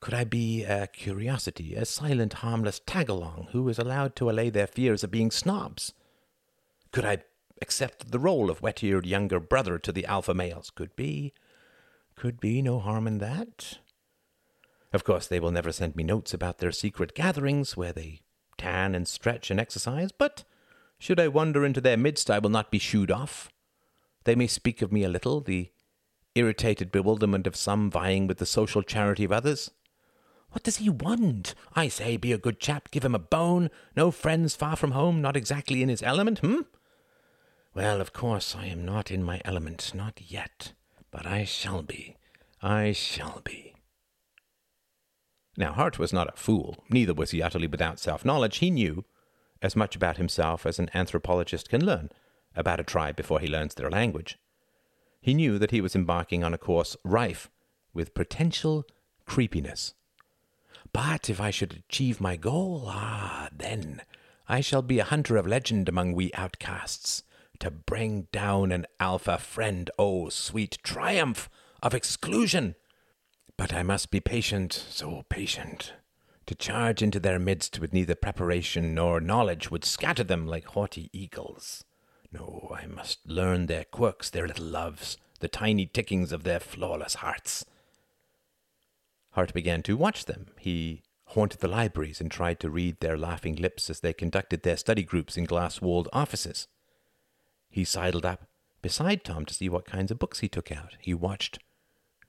Could I be a curiosity, a silent, harmless tag-along who is allowed to allay their fears of being snobs? Could I accept the role of wet-eared younger brother to the alpha males? Could be. Could be no harm in that. Of course, they will never send me notes about their secret gatherings where they tan and stretch and exercise, but should I wander into their midst, I will not be shooed off. They may speak of me a little, the irritated bewilderment of some vying with the social charity of others. What does he want? I say, be a good chap, give him a bone. No friends far from home, not exactly in his element, hm? Well, of course, I am not in my element, not yet. But I shall be. I shall be. Now, Hart was not a fool, neither was he utterly without self knowledge. He knew as much about himself as an anthropologist can learn about a tribe before he learns their language. He knew that he was embarking on a course rife with potential creepiness. But if I should achieve my goal, ah, then I shall be a hunter of legend among we outcasts, to bring down an alpha friend. Oh, sweet triumph of exclusion! But I must be patient, so patient. To charge into their midst with neither preparation nor knowledge would scatter them like haughty eagles. No, I must learn their quirks, their little loves, the tiny tickings of their flawless hearts. Hart began to watch them. He haunted the libraries and tried to read their laughing lips as they conducted their study groups in glass walled offices. He sidled up beside Tom to see what kinds of books he took out. He watched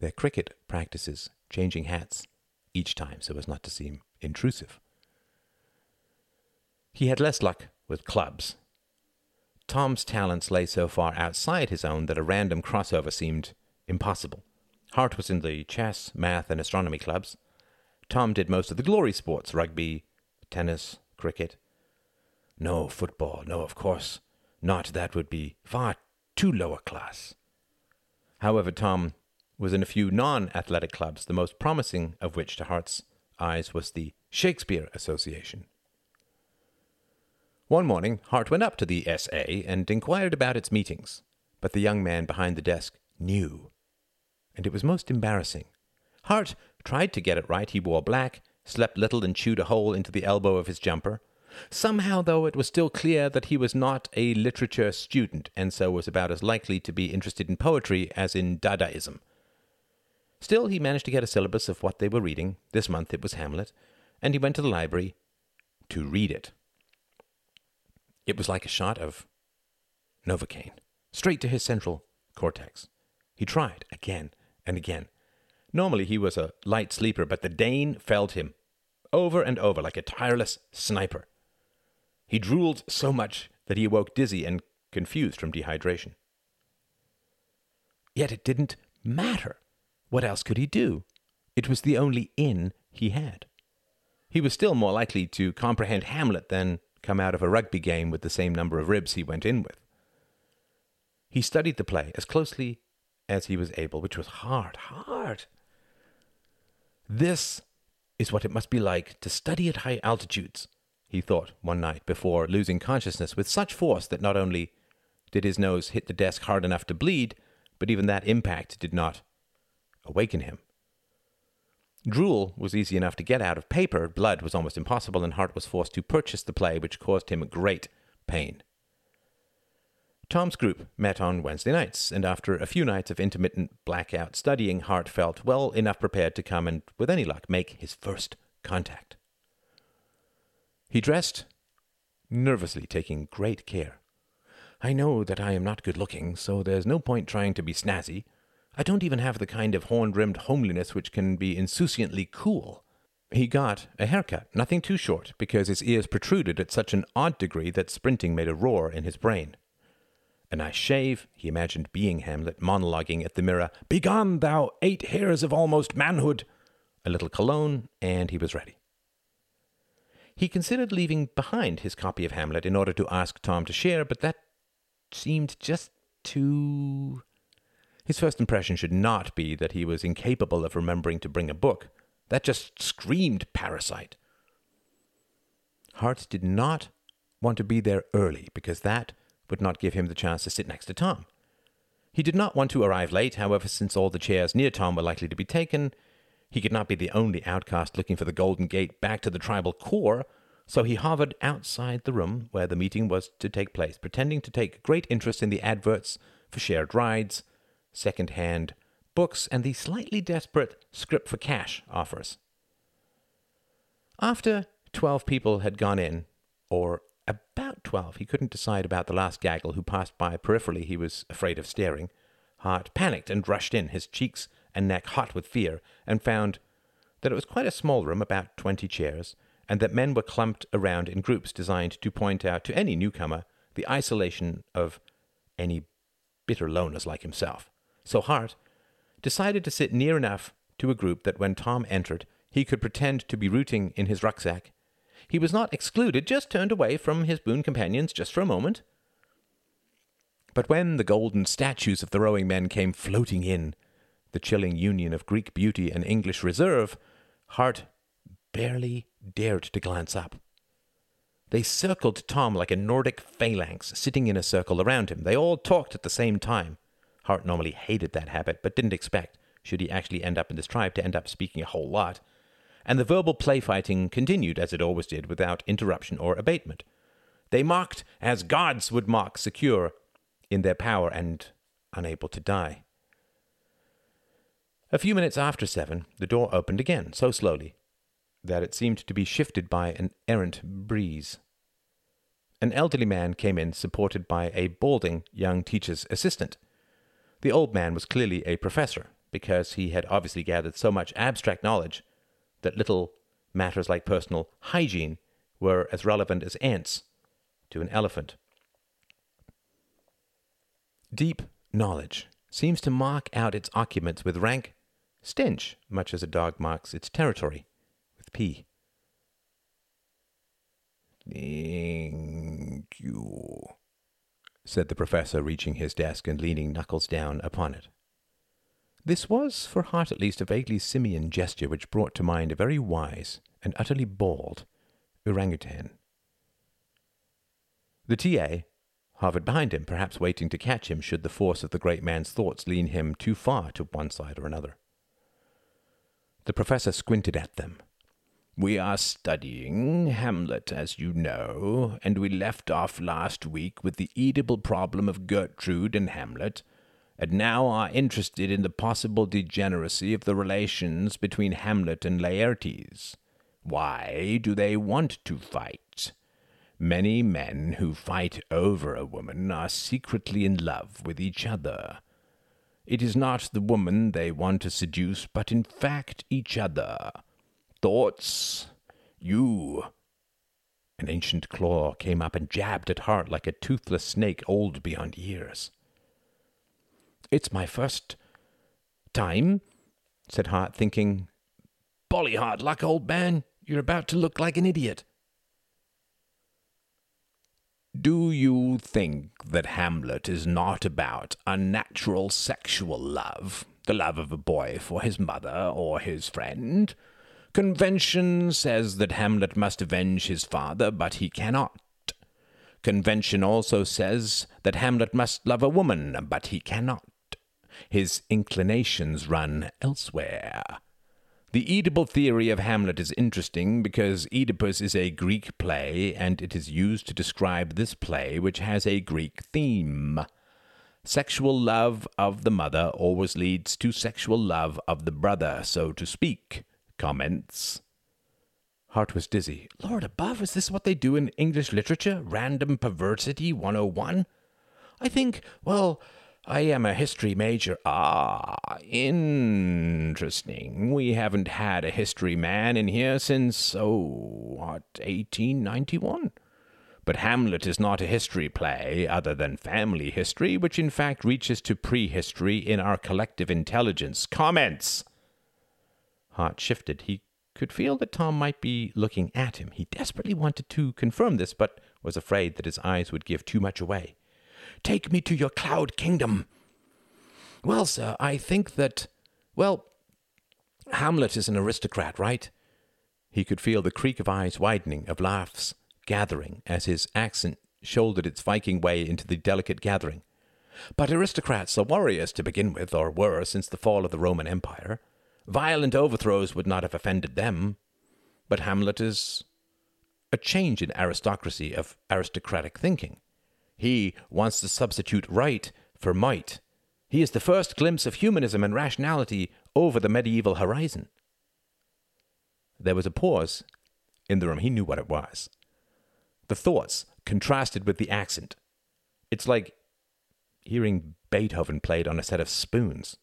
their cricket practices, changing hats each time so as not to seem intrusive. He had less luck with clubs. Tom's talents lay so far outside his own that a random crossover seemed impossible. Hart was in the chess, math, and astronomy clubs. Tom did most of the glory sports rugby, tennis, cricket. No football, no, of course not. That would be far too low a class. However, Tom was in a few non athletic clubs, the most promising of which to Hart's eyes was the Shakespeare Association. One morning, Hart went up to the SA and inquired about its meetings, but the young man behind the desk knew, and it was most embarrassing. Hart tried to get it right. He wore black, slept little, and chewed a hole into the elbow of his jumper. Somehow, though, it was still clear that he was not a literature student, and so was about as likely to be interested in poetry as in Dadaism. Still, he managed to get a syllabus of what they were reading. This month it was Hamlet, and he went to the library to read it. It was like a shot of Novocaine, straight to his central cortex. He tried again and again. Normally he was a light sleeper, but the Dane felled him over and over like a tireless sniper. He drooled so much that he awoke dizzy and confused from dehydration. Yet it didn't matter. What else could he do? It was the only in he had. He was still more likely to comprehend Hamlet than come out of a rugby game with the same number of ribs he went in with. He studied the play as closely as he was able, which was hard, hard. This is what it must be like to study at high altitudes, he thought one night before losing consciousness with such force that not only did his nose hit the desk hard enough to bleed, but even that impact did not awaken him. Drool was easy enough to get out of paper, blood was almost impossible, and Hart was forced to purchase the play, which caused him great pain. Tom's group met on Wednesday nights, and after a few nights of intermittent blackout studying, Hart felt well enough prepared to come and, with any luck, make his first contact. He dressed nervously, taking great care. I know that I am not good looking, so there's no point trying to be snazzy. I don't even have the kind of horn rimmed homeliness which can be insouciantly cool. He got a haircut, nothing too short, because his ears protruded at such an odd degree that sprinting made a roar in his brain. A nice shave, he imagined being Hamlet monologuing at the mirror, Begone, thou eight hairs of almost manhood! A little cologne, and he was ready. He considered leaving behind his copy of Hamlet in order to ask Tom to share, but that seemed just too. His first impression should not be that he was incapable of remembering to bring a book. That just screamed parasite. Hart did not want to be there early because that would not give him the chance to sit next to Tom. He did not want to arrive late, however, since all the chairs near Tom were likely to be taken. He could not be the only outcast looking for the Golden Gate back to the tribal core, so he hovered outside the room where the meeting was to take place, pretending to take great interest in the adverts for shared rides, second hand books, and the slightly desperate script for cash offers. After twelve people had gone in, or about twelve, he couldn't decide about the last gaggle who passed by peripherally, he was afraid of staring. Hart panicked and rushed in, his cheeks and neck hot with fear, and found that it was quite a small room, about twenty chairs, and that men were clumped around in groups designed to point out to any newcomer the isolation of any bitter loners like himself. So Hart decided to sit near enough to a group that when Tom entered, he could pretend to be rooting in his rucksack. He was not excluded, just turned away from his boon companions just for a moment. But when the golden statues of the rowing men came floating in, the chilling union of Greek beauty and English reserve, Hart barely dared to glance up. They circled Tom like a Nordic phalanx, sitting in a circle around him. They all talked at the same time. Hart normally hated that habit, but didn't expect, should he actually end up in this tribe, to end up speaking a whole lot. And the verbal play fighting continued as it always did, without interruption or abatement. They mocked as gods would mock, secure in their power and unable to die. A few minutes after seven, the door opened again, so slowly that it seemed to be shifted by an errant breeze. An elderly man came in, supported by a balding young teacher's assistant. The old man was clearly a professor, because he had obviously gathered so much abstract knowledge that little matters like personal hygiene were as relevant as ants to an elephant. Deep knowledge seems to mark out its occupants with rank stench, much as a dog marks its territory with pee. Thank you, said the professor, reaching his desk and leaning knuckles down upon it. This was, for Hart at least, a vaguely simian gesture which brought to mind a very wise and utterly bald orangutan. The TA hovered behind him, perhaps waiting to catch him should the force of the great man's thoughts lean him too far to one side or another. The professor squinted at them, we are studying Hamlet, as you know, and we left off last week with the Oedipal problem of Gertrude and Hamlet, and now are interested in the possible degeneracy of the relations between Hamlet and Laertes. Why do they want to fight? Many men who fight over a woman are secretly in love with each other. It is not the woman they want to seduce, but in fact each other thoughts. You. An ancient claw came up and jabbed at Hart like a toothless snake old beyond years. It's my first time, said Hart, thinking, Bolly hard luck, old man. You're about to look like an idiot. Do you think that Hamlet is not about unnatural sexual love, the love of a boy for his mother or his friend? Convention says that Hamlet must avenge his father, but he cannot. Convention also says that Hamlet must love a woman, but he cannot. His inclinations run elsewhere. The Oedipal theory of Hamlet is interesting because Oedipus is a Greek play, and it is used to describe this play, which has a Greek theme. Sexual love of the mother always leads to sexual love of the brother, so to speak. Comments? Hart was dizzy. Lord above, is this what they do in English literature? Random perversity 101? I think, well, I am a history major. Ah, interesting. We haven't had a history man in here since, oh, what, 1891? But Hamlet is not a history play other than family history, which in fact reaches to prehistory in our collective intelligence. Comments! Hart shifted. He could feel that Tom might be looking at him. He desperately wanted to confirm this, but was afraid that his eyes would give too much away. Take me to your cloud kingdom. Well, sir, I think that. Well, Hamlet is an aristocrat, right? He could feel the creak of eyes widening, of laughs gathering, as his accent shouldered its Viking way into the delicate gathering. But aristocrats are warriors to begin with, or were since the fall of the Roman Empire. Violent overthrows would not have offended them. But Hamlet is a change in aristocracy of aristocratic thinking. He wants to substitute right for might. He is the first glimpse of humanism and rationality over the medieval horizon. There was a pause in the room. He knew what it was. The thoughts contrasted with the accent. It's like hearing Beethoven played on a set of spoons.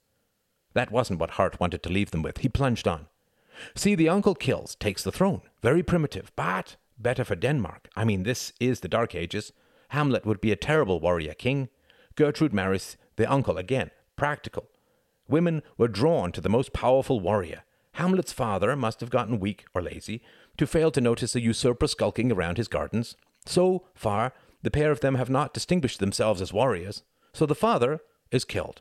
That wasn't what Hart wanted to leave them with. He plunged on. See, the uncle kills, takes the throne. Very primitive, but better for Denmark. I mean, this is the Dark Ages. Hamlet would be a terrible warrior king. Gertrude marries, the uncle again. Practical. Women were drawn to the most powerful warrior. Hamlet's father must have gotten weak or lazy to fail to notice a usurper skulking around his gardens. So far, the pair of them have not distinguished themselves as warriors. So the father is killed.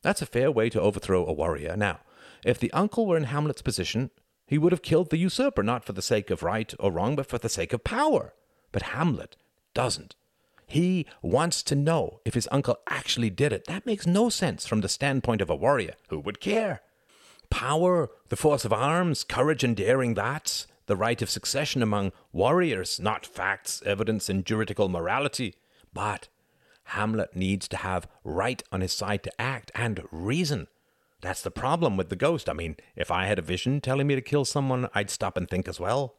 That's a fair way to overthrow a warrior. Now, if the uncle were in Hamlet's position, he would have killed the usurper, not for the sake of right or wrong, but for the sake of power. But Hamlet doesn't. He wants to know if his uncle actually did it. That makes no sense from the standpoint of a warrior. Who would care? Power, the force of arms, courage and daring, that's the right of succession among warriors, not facts, evidence, and juridical morality. But Hamlet needs to have right on his side to act and reason. That's the problem with the ghost. I mean, if I had a vision telling me to kill someone, I'd stop and think as well.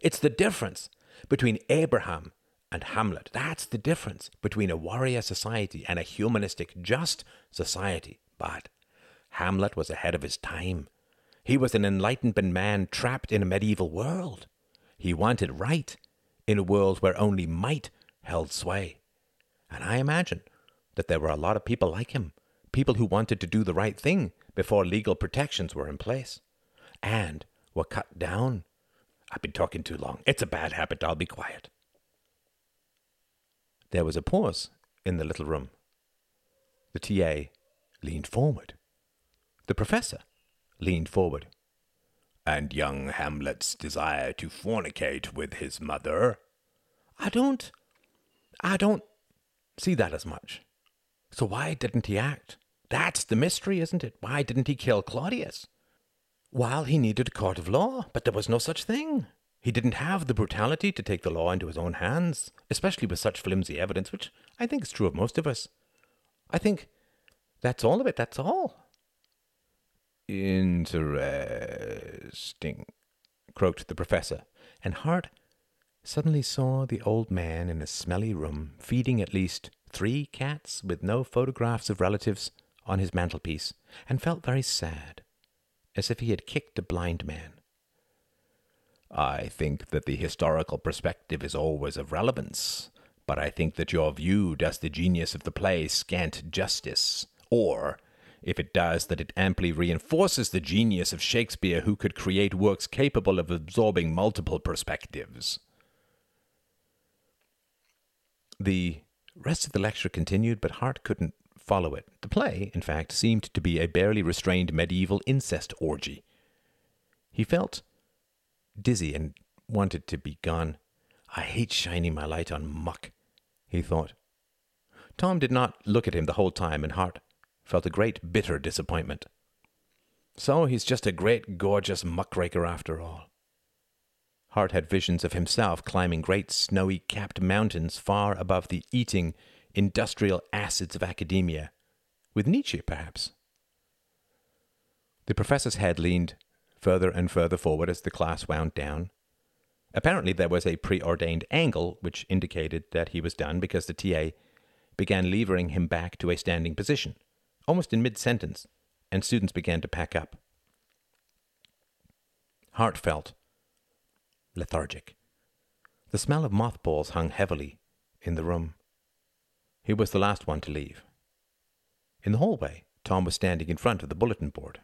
It's the difference between Abraham and Hamlet. That's the difference between a warrior society and a humanistic, just society. But Hamlet was ahead of his time. He was an enlightenment man trapped in a medieval world. He wanted right in a world where only might held sway. And I imagine that there were a lot of people like him, people who wanted to do the right thing before legal protections were in place, and were cut down. I've been talking too long. It's a bad habit. I'll be quiet. There was a pause in the little room. The TA leaned forward. The professor leaned forward. And young Hamlet's desire to fornicate with his mother? I don't. I don't see that as much. So why didn't he act? That's the mystery, isn't it? Why didn't he kill Claudius? While he needed a court of law, but there was no such thing. He didn't have the brutality to take the law into his own hands, especially with such flimsy evidence, which I think is true of most of us. I think that's all of it, that's all. Interesting, croaked the professor, and Hart suddenly saw the old man in a smelly room feeding at least three cats with no photographs of relatives on his mantelpiece, and felt very sad, as if he had kicked a blind man. I think that the historical perspective is always of relevance, but I think that your view does the genius of the play scant justice, or, if it does, that it amply reinforces the genius of Shakespeare, who could create works capable of absorbing multiple perspectives. The rest of the lecture continued, but Hart couldn't follow it. The play, in fact, seemed to be a barely restrained medieval incest orgy. He felt dizzy and wanted to be gone. I hate shining my light on muck, he thought. Tom did not look at him the whole time, and Hart felt a great bitter disappointment. So he's just a great gorgeous muckraker after all. Hart had visions of himself climbing great snowy capped mountains far above the eating, industrial acids of academia. With Nietzsche, perhaps. The professor's head leaned further and further forward as the class wound down. Apparently, there was a preordained angle which indicated that he was done because the TA began levering him back to a standing position, almost in mid sentence, and students began to pack up. Hart felt, lethargic. The smell of mothballs hung heavily in the room. He was the last one to leave. In the hallway, Tom was standing in front of the bulletin board.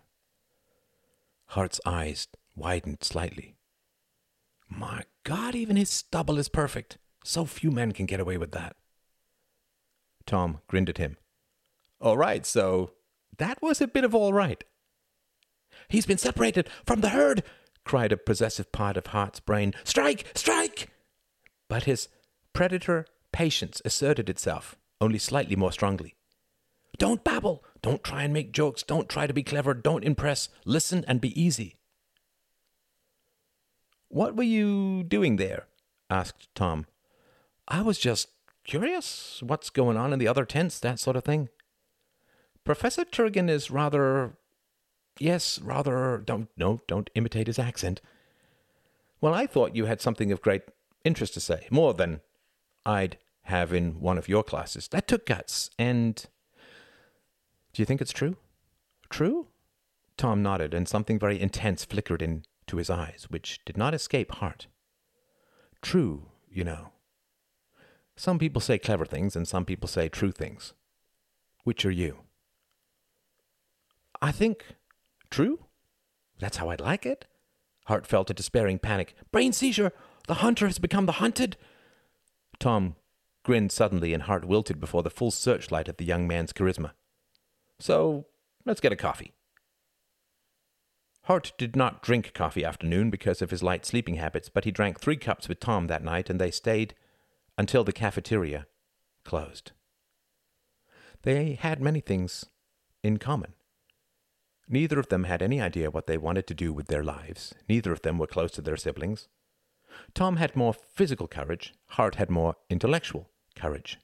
Hart's eyes widened slightly. My God, even his stubble is perfect. So few men can get away with that. Tom grinned at him. All right, so that was a bit of all right. He's been separated from the herd, cried a possessive part of Hart's brain. Strike! Strike! But his predator patience asserted itself, only slightly more strongly. Don't babble. Don't try and make jokes. Don't try to be clever. Don't impress. Listen and be easy. What were you doing there? asked Tom. I was just curious. What's going on in the other tents, that sort of thing. Professor Turgan is rather. Yes, rather. Don't, no, don't imitate his accent. Well, I thought you had something of great interest to say, more than I'd have in one of your classes. That took guts, and do you think it's true? True? Tom nodded, and something very intense flickered into his eyes, which did not escape Hart. True, you know. Some people say clever things, and some people say true things. Which are you? I think true. That's how I'd like it. Hart felt a despairing panic. Brain seizure! The hunter has become the hunted! Tom grinned suddenly, and Hart wilted before the full searchlight of the young man's charisma. So let's get a coffee. Hart did not drink coffee afternoon because of his light sleeping habits, but he drank three cups with Tom that night, and they stayed until the cafeteria closed. They had many things in common. Neither of them had any idea what they wanted to do with their lives. Neither of them were close to their siblings. Tom had more physical courage. Hart had more intellectual courage.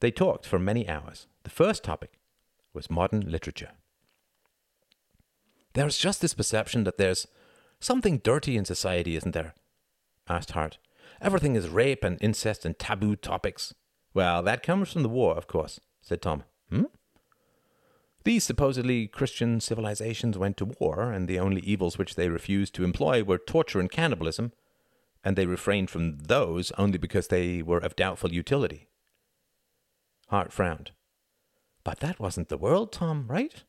They talked for many hours. The first topic was modern literature. There's just this perception that there's something dirty in society, isn't there? asked Hart. Everything is rape and incest and taboo topics. Well, that comes from the war, of course, said Tom. Hmm? These supposedly Christian civilizations went to war, and the only evils which they refused to employ were torture and cannibalism, and they refrained from those only because they were of doubtful utility. Hart frowned. But that wasn't the world, Tom, right?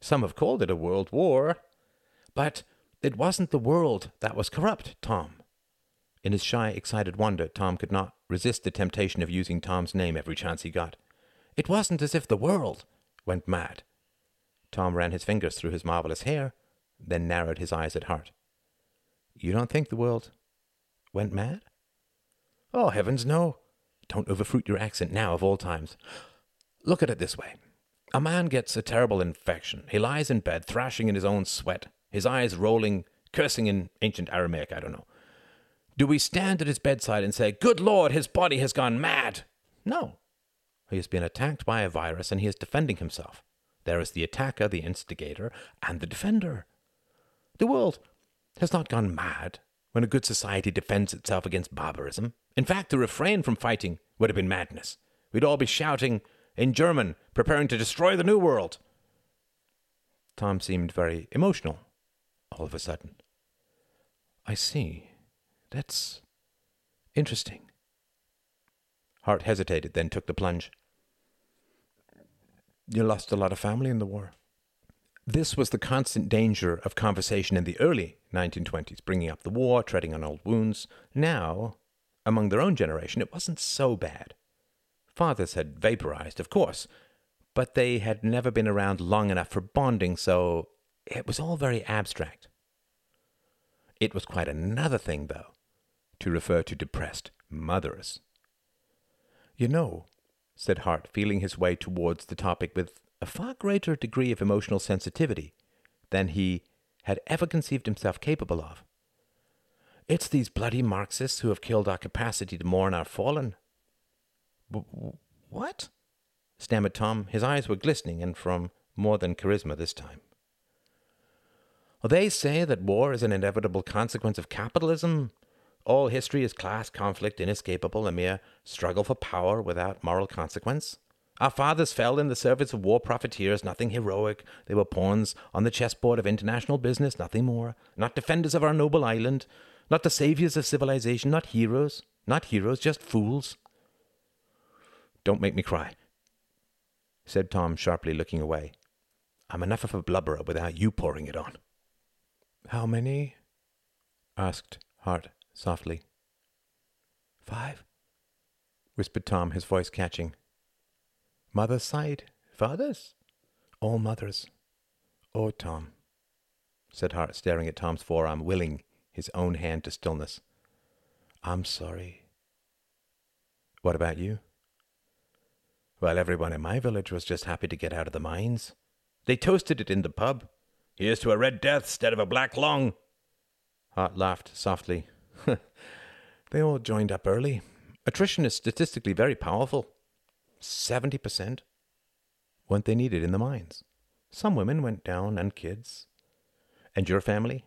Some have called it a world war. But it wasn't the world that was corrupt, Tom. In his shy, excited wonder, Tom could not resist the temptation of using Tom's name every chance he got. It wasn't as if the world went mad. Tom ran his fingers through his marvelous hair, then narrowed his eyes at Hart. You don't think the world went mad? Oh, heavens, no. Don't overfruit your accent now, of all times. Look at it this way a man gets a terrible infection. He lies in bed, thrashing in his own sweat, his eyes rolling, cursing in ancient Aramaic, I don't know. Do we stand at his bedside and say, Good Lord, his body has gone mad? No. He has been attacked by a virus and he is defending himself. There is the attacker, the instigator, and the defender. The world has not gone mad when a good society defends itself against barbarism. In fact, to refrain from fighting would have been madness. We'd all be shouting, in German, preparing to destroy the New World. Tom seemed very emotional all of a sudden. I see. That's interesting. Hart hesitated, then took the plunge. You lost a lot of family in the war. This was the constant danger of conversation in the early 1920s, bringing up the war, treading on old wounds. Now, among their own generation, it wasn't so bad. Fathers had vaporized, of course, but they had never been around long enough for bonding, so it was all very abstract. It was quite another thing, though, to refer to depressed mothers. You know, said Hart, feeling his way towards the topic with a far greater degree of emotional sensitivity than he had ever conceived himself capable of. It's these bloody Marxists who have killed our capacity to mourn our fallen. What? stammered Tom. His eyes were glistening, and from more than charisma this time. They say that war is an inevitable consequence of capitalism. All history is class conflict inescapable, a mere struggle for power without moral consequence. Our fathers fell in the service of war profiteers, nothing heroic. They were pawns on the chessboard of international business, nothing more. Not defenders of our noble island, not the saviors of civilization, not heroes, not heroes, just fools. Don't make me cry, said Tom sharply, looking away. I'm enough of a blubberer without you pouring it on. How many? asked Hart softly. Five, whispered Tom, his voice catching. Mother's side, father's? All mothers. Oh, Tom, said Hart, staring at Tom's forearm, willing his own hand to stillness. I'm sorry. What about you? Well, everyone in my village was just happy to get out of the mines. They toasted it in the pub. Here's to a red death instead of a black lung. Hart laughed softly. <laughs> they all joined up early. Attrition is statistically very powerful. Seventy percent. Weren't they needed in the mines? Some women went down, and kids. And your family?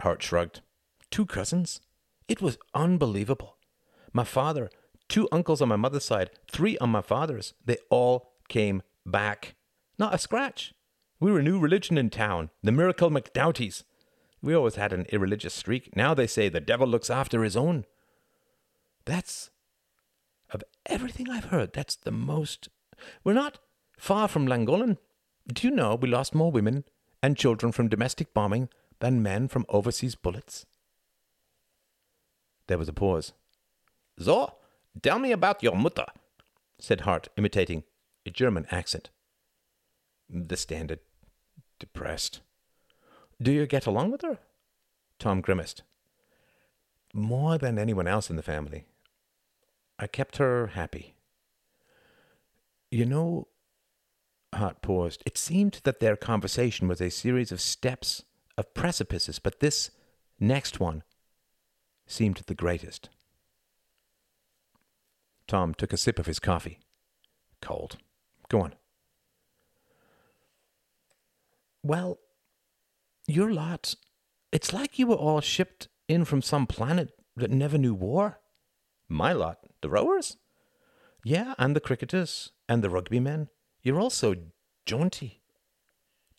Hart shrugged. Two cousins? It was unbelievable. My father, two uncles on my mother's side, three on my father's. They all came back. Not a scratch. We were a new religion in town, the Miracle McDoughties. We always had an irreligious streak. Now they say the devil looks after his own. That's, of everything I've heard, that's the most. We're not far from Llangollen. Do you know we lost more women and children from domestic bombing than men from overseas bullets? There was a pause. So, tell me about your mutter, said Hart, imitating a German accent. The standard. Depressed. Do you get along with her? Tom grimaced. More than anyone else in the family. I kept her happy. You know, Hart paused. It seemed that their conversation was a series of steps, of precipices, but this next one seemed the greatest. Tom took a sip of his coffee. Cold. Go on. Well, your lot, it's like you were all shipped in from some planet that never knew war. My lot, the rowers? Yeah, and the cricketers, and the rugby men. You're all so jaunty.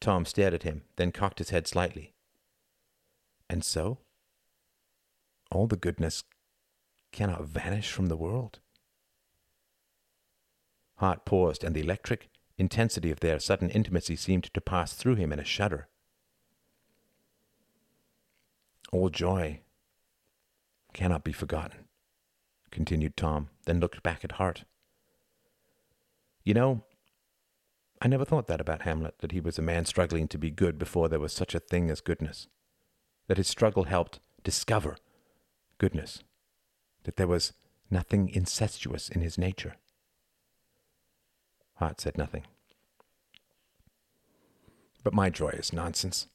Tom stared at him, then cocked his head slightly. And so? all the goodness cannot vanish from the world. Hart paused, and the electric intensity of their sudden intimacy seemed to pass through him in a shudder. All joy cannot be forgotten, continued Tom, then looked back at Hart. You know, I never thought that about Hamlet, that he was a man struggling to be good before there was such a thing as goodness, that his struggle helped discover goodness, that there was nothing incestuous in his nature. Hart said nothing. But my joy is nonsense,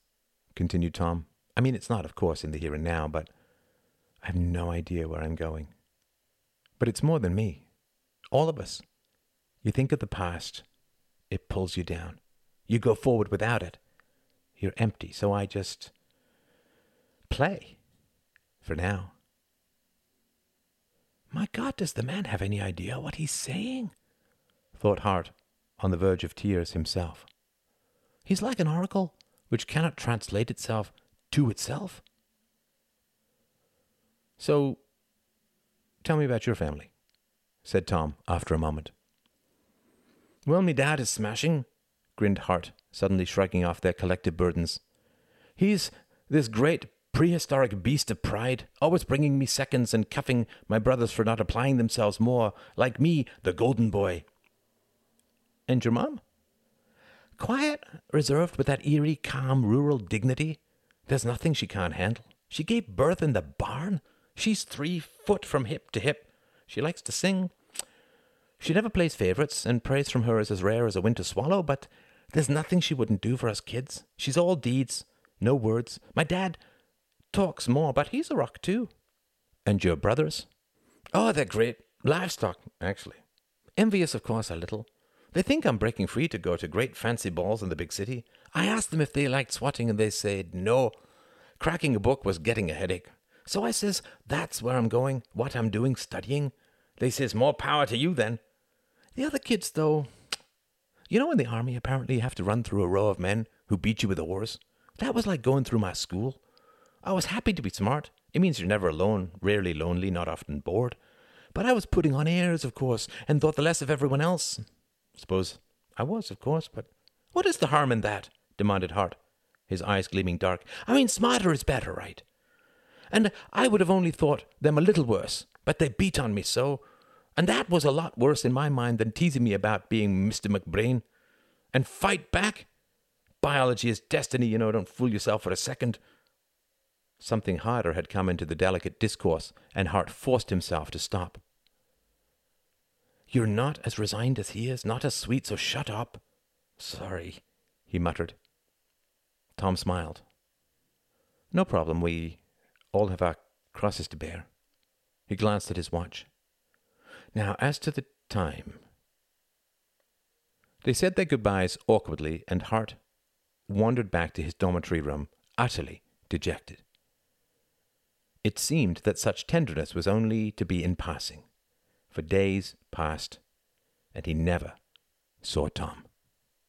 continued Tom. I mean, it's not, of course, in the here and now, but I have no idea where I'm going. But it's more than me. All of us. You think of the past, it pulls you down. You go forward without it. You're empty, so I just play for now. My God, does the man have any idea what he's saying? Thought Hart, on the verge of tears himself. He's like an oracle which cannot translate itself to itself. So, tell me about your family, said Tom after a moment. Well, me dad is smashing, grinned Hart, suddenly shrugging off their collective burdens. He's this great prehistoric beast of pride, always bringing me seconds and cuffing my brothers for not applying themselves more, like me, the golden boy. And your mom? Quiet, reserved, with that eerie, calm, rural dignity. There's nothing she can't handle. She gave birth in the barn. She's three foot from hip to hip. She likes to sing. She never plays favorites, and praise from her is as rare as a winter swallow, but there's nothing she wouldn't do for us kids. She's all deeds, no words. My dad talks more, but he's a rock too. And your brothers? Oh, they're great. Livestock, actually. Envious, of course, a little. They think I'm breaking free to go to great fancy balls in the big city. I asked them if they liked swatting, and they said no. Cracking a book was getting a headache. So I says, That's where I'm going, what I'm doing, studying. They says, More power to you then. The other kids, though, you know, in the army, apparently you have to run through a row of men who beat you with oars. That was like going through my school. I was happy to be smart. It means you're never alone, rarely lonely, not often bored. But I was putting on airs, of course, and thought the less of everyone else. Suppose I was, of course, but what is the harm in that? demanded Hart, his eyes gleaming dark. I mean, smarter is better, right? And I would have only thought them a little worse, but they beat on me so. And that was a lot worse in my mind than teasing me about being Mr. McBrain. And fight back? Biology is destiny, you know, don't fool yourself for a second. Something harder had come into the delicate discourse, and Hart forced himself to stop. You're not as resigned as he is, not as sweet, so shut up. Sorry, he muttered. Tom smiled. No problem, we all have our crosses to bear. He glanced at his watch. Now, as to the time. They said their goodbyes awkwardly, and Hart wandered back to his dormitory room, utterly dejected. It seemed that such tenderness was only to be in passing, for days passed, and he never saw Tom.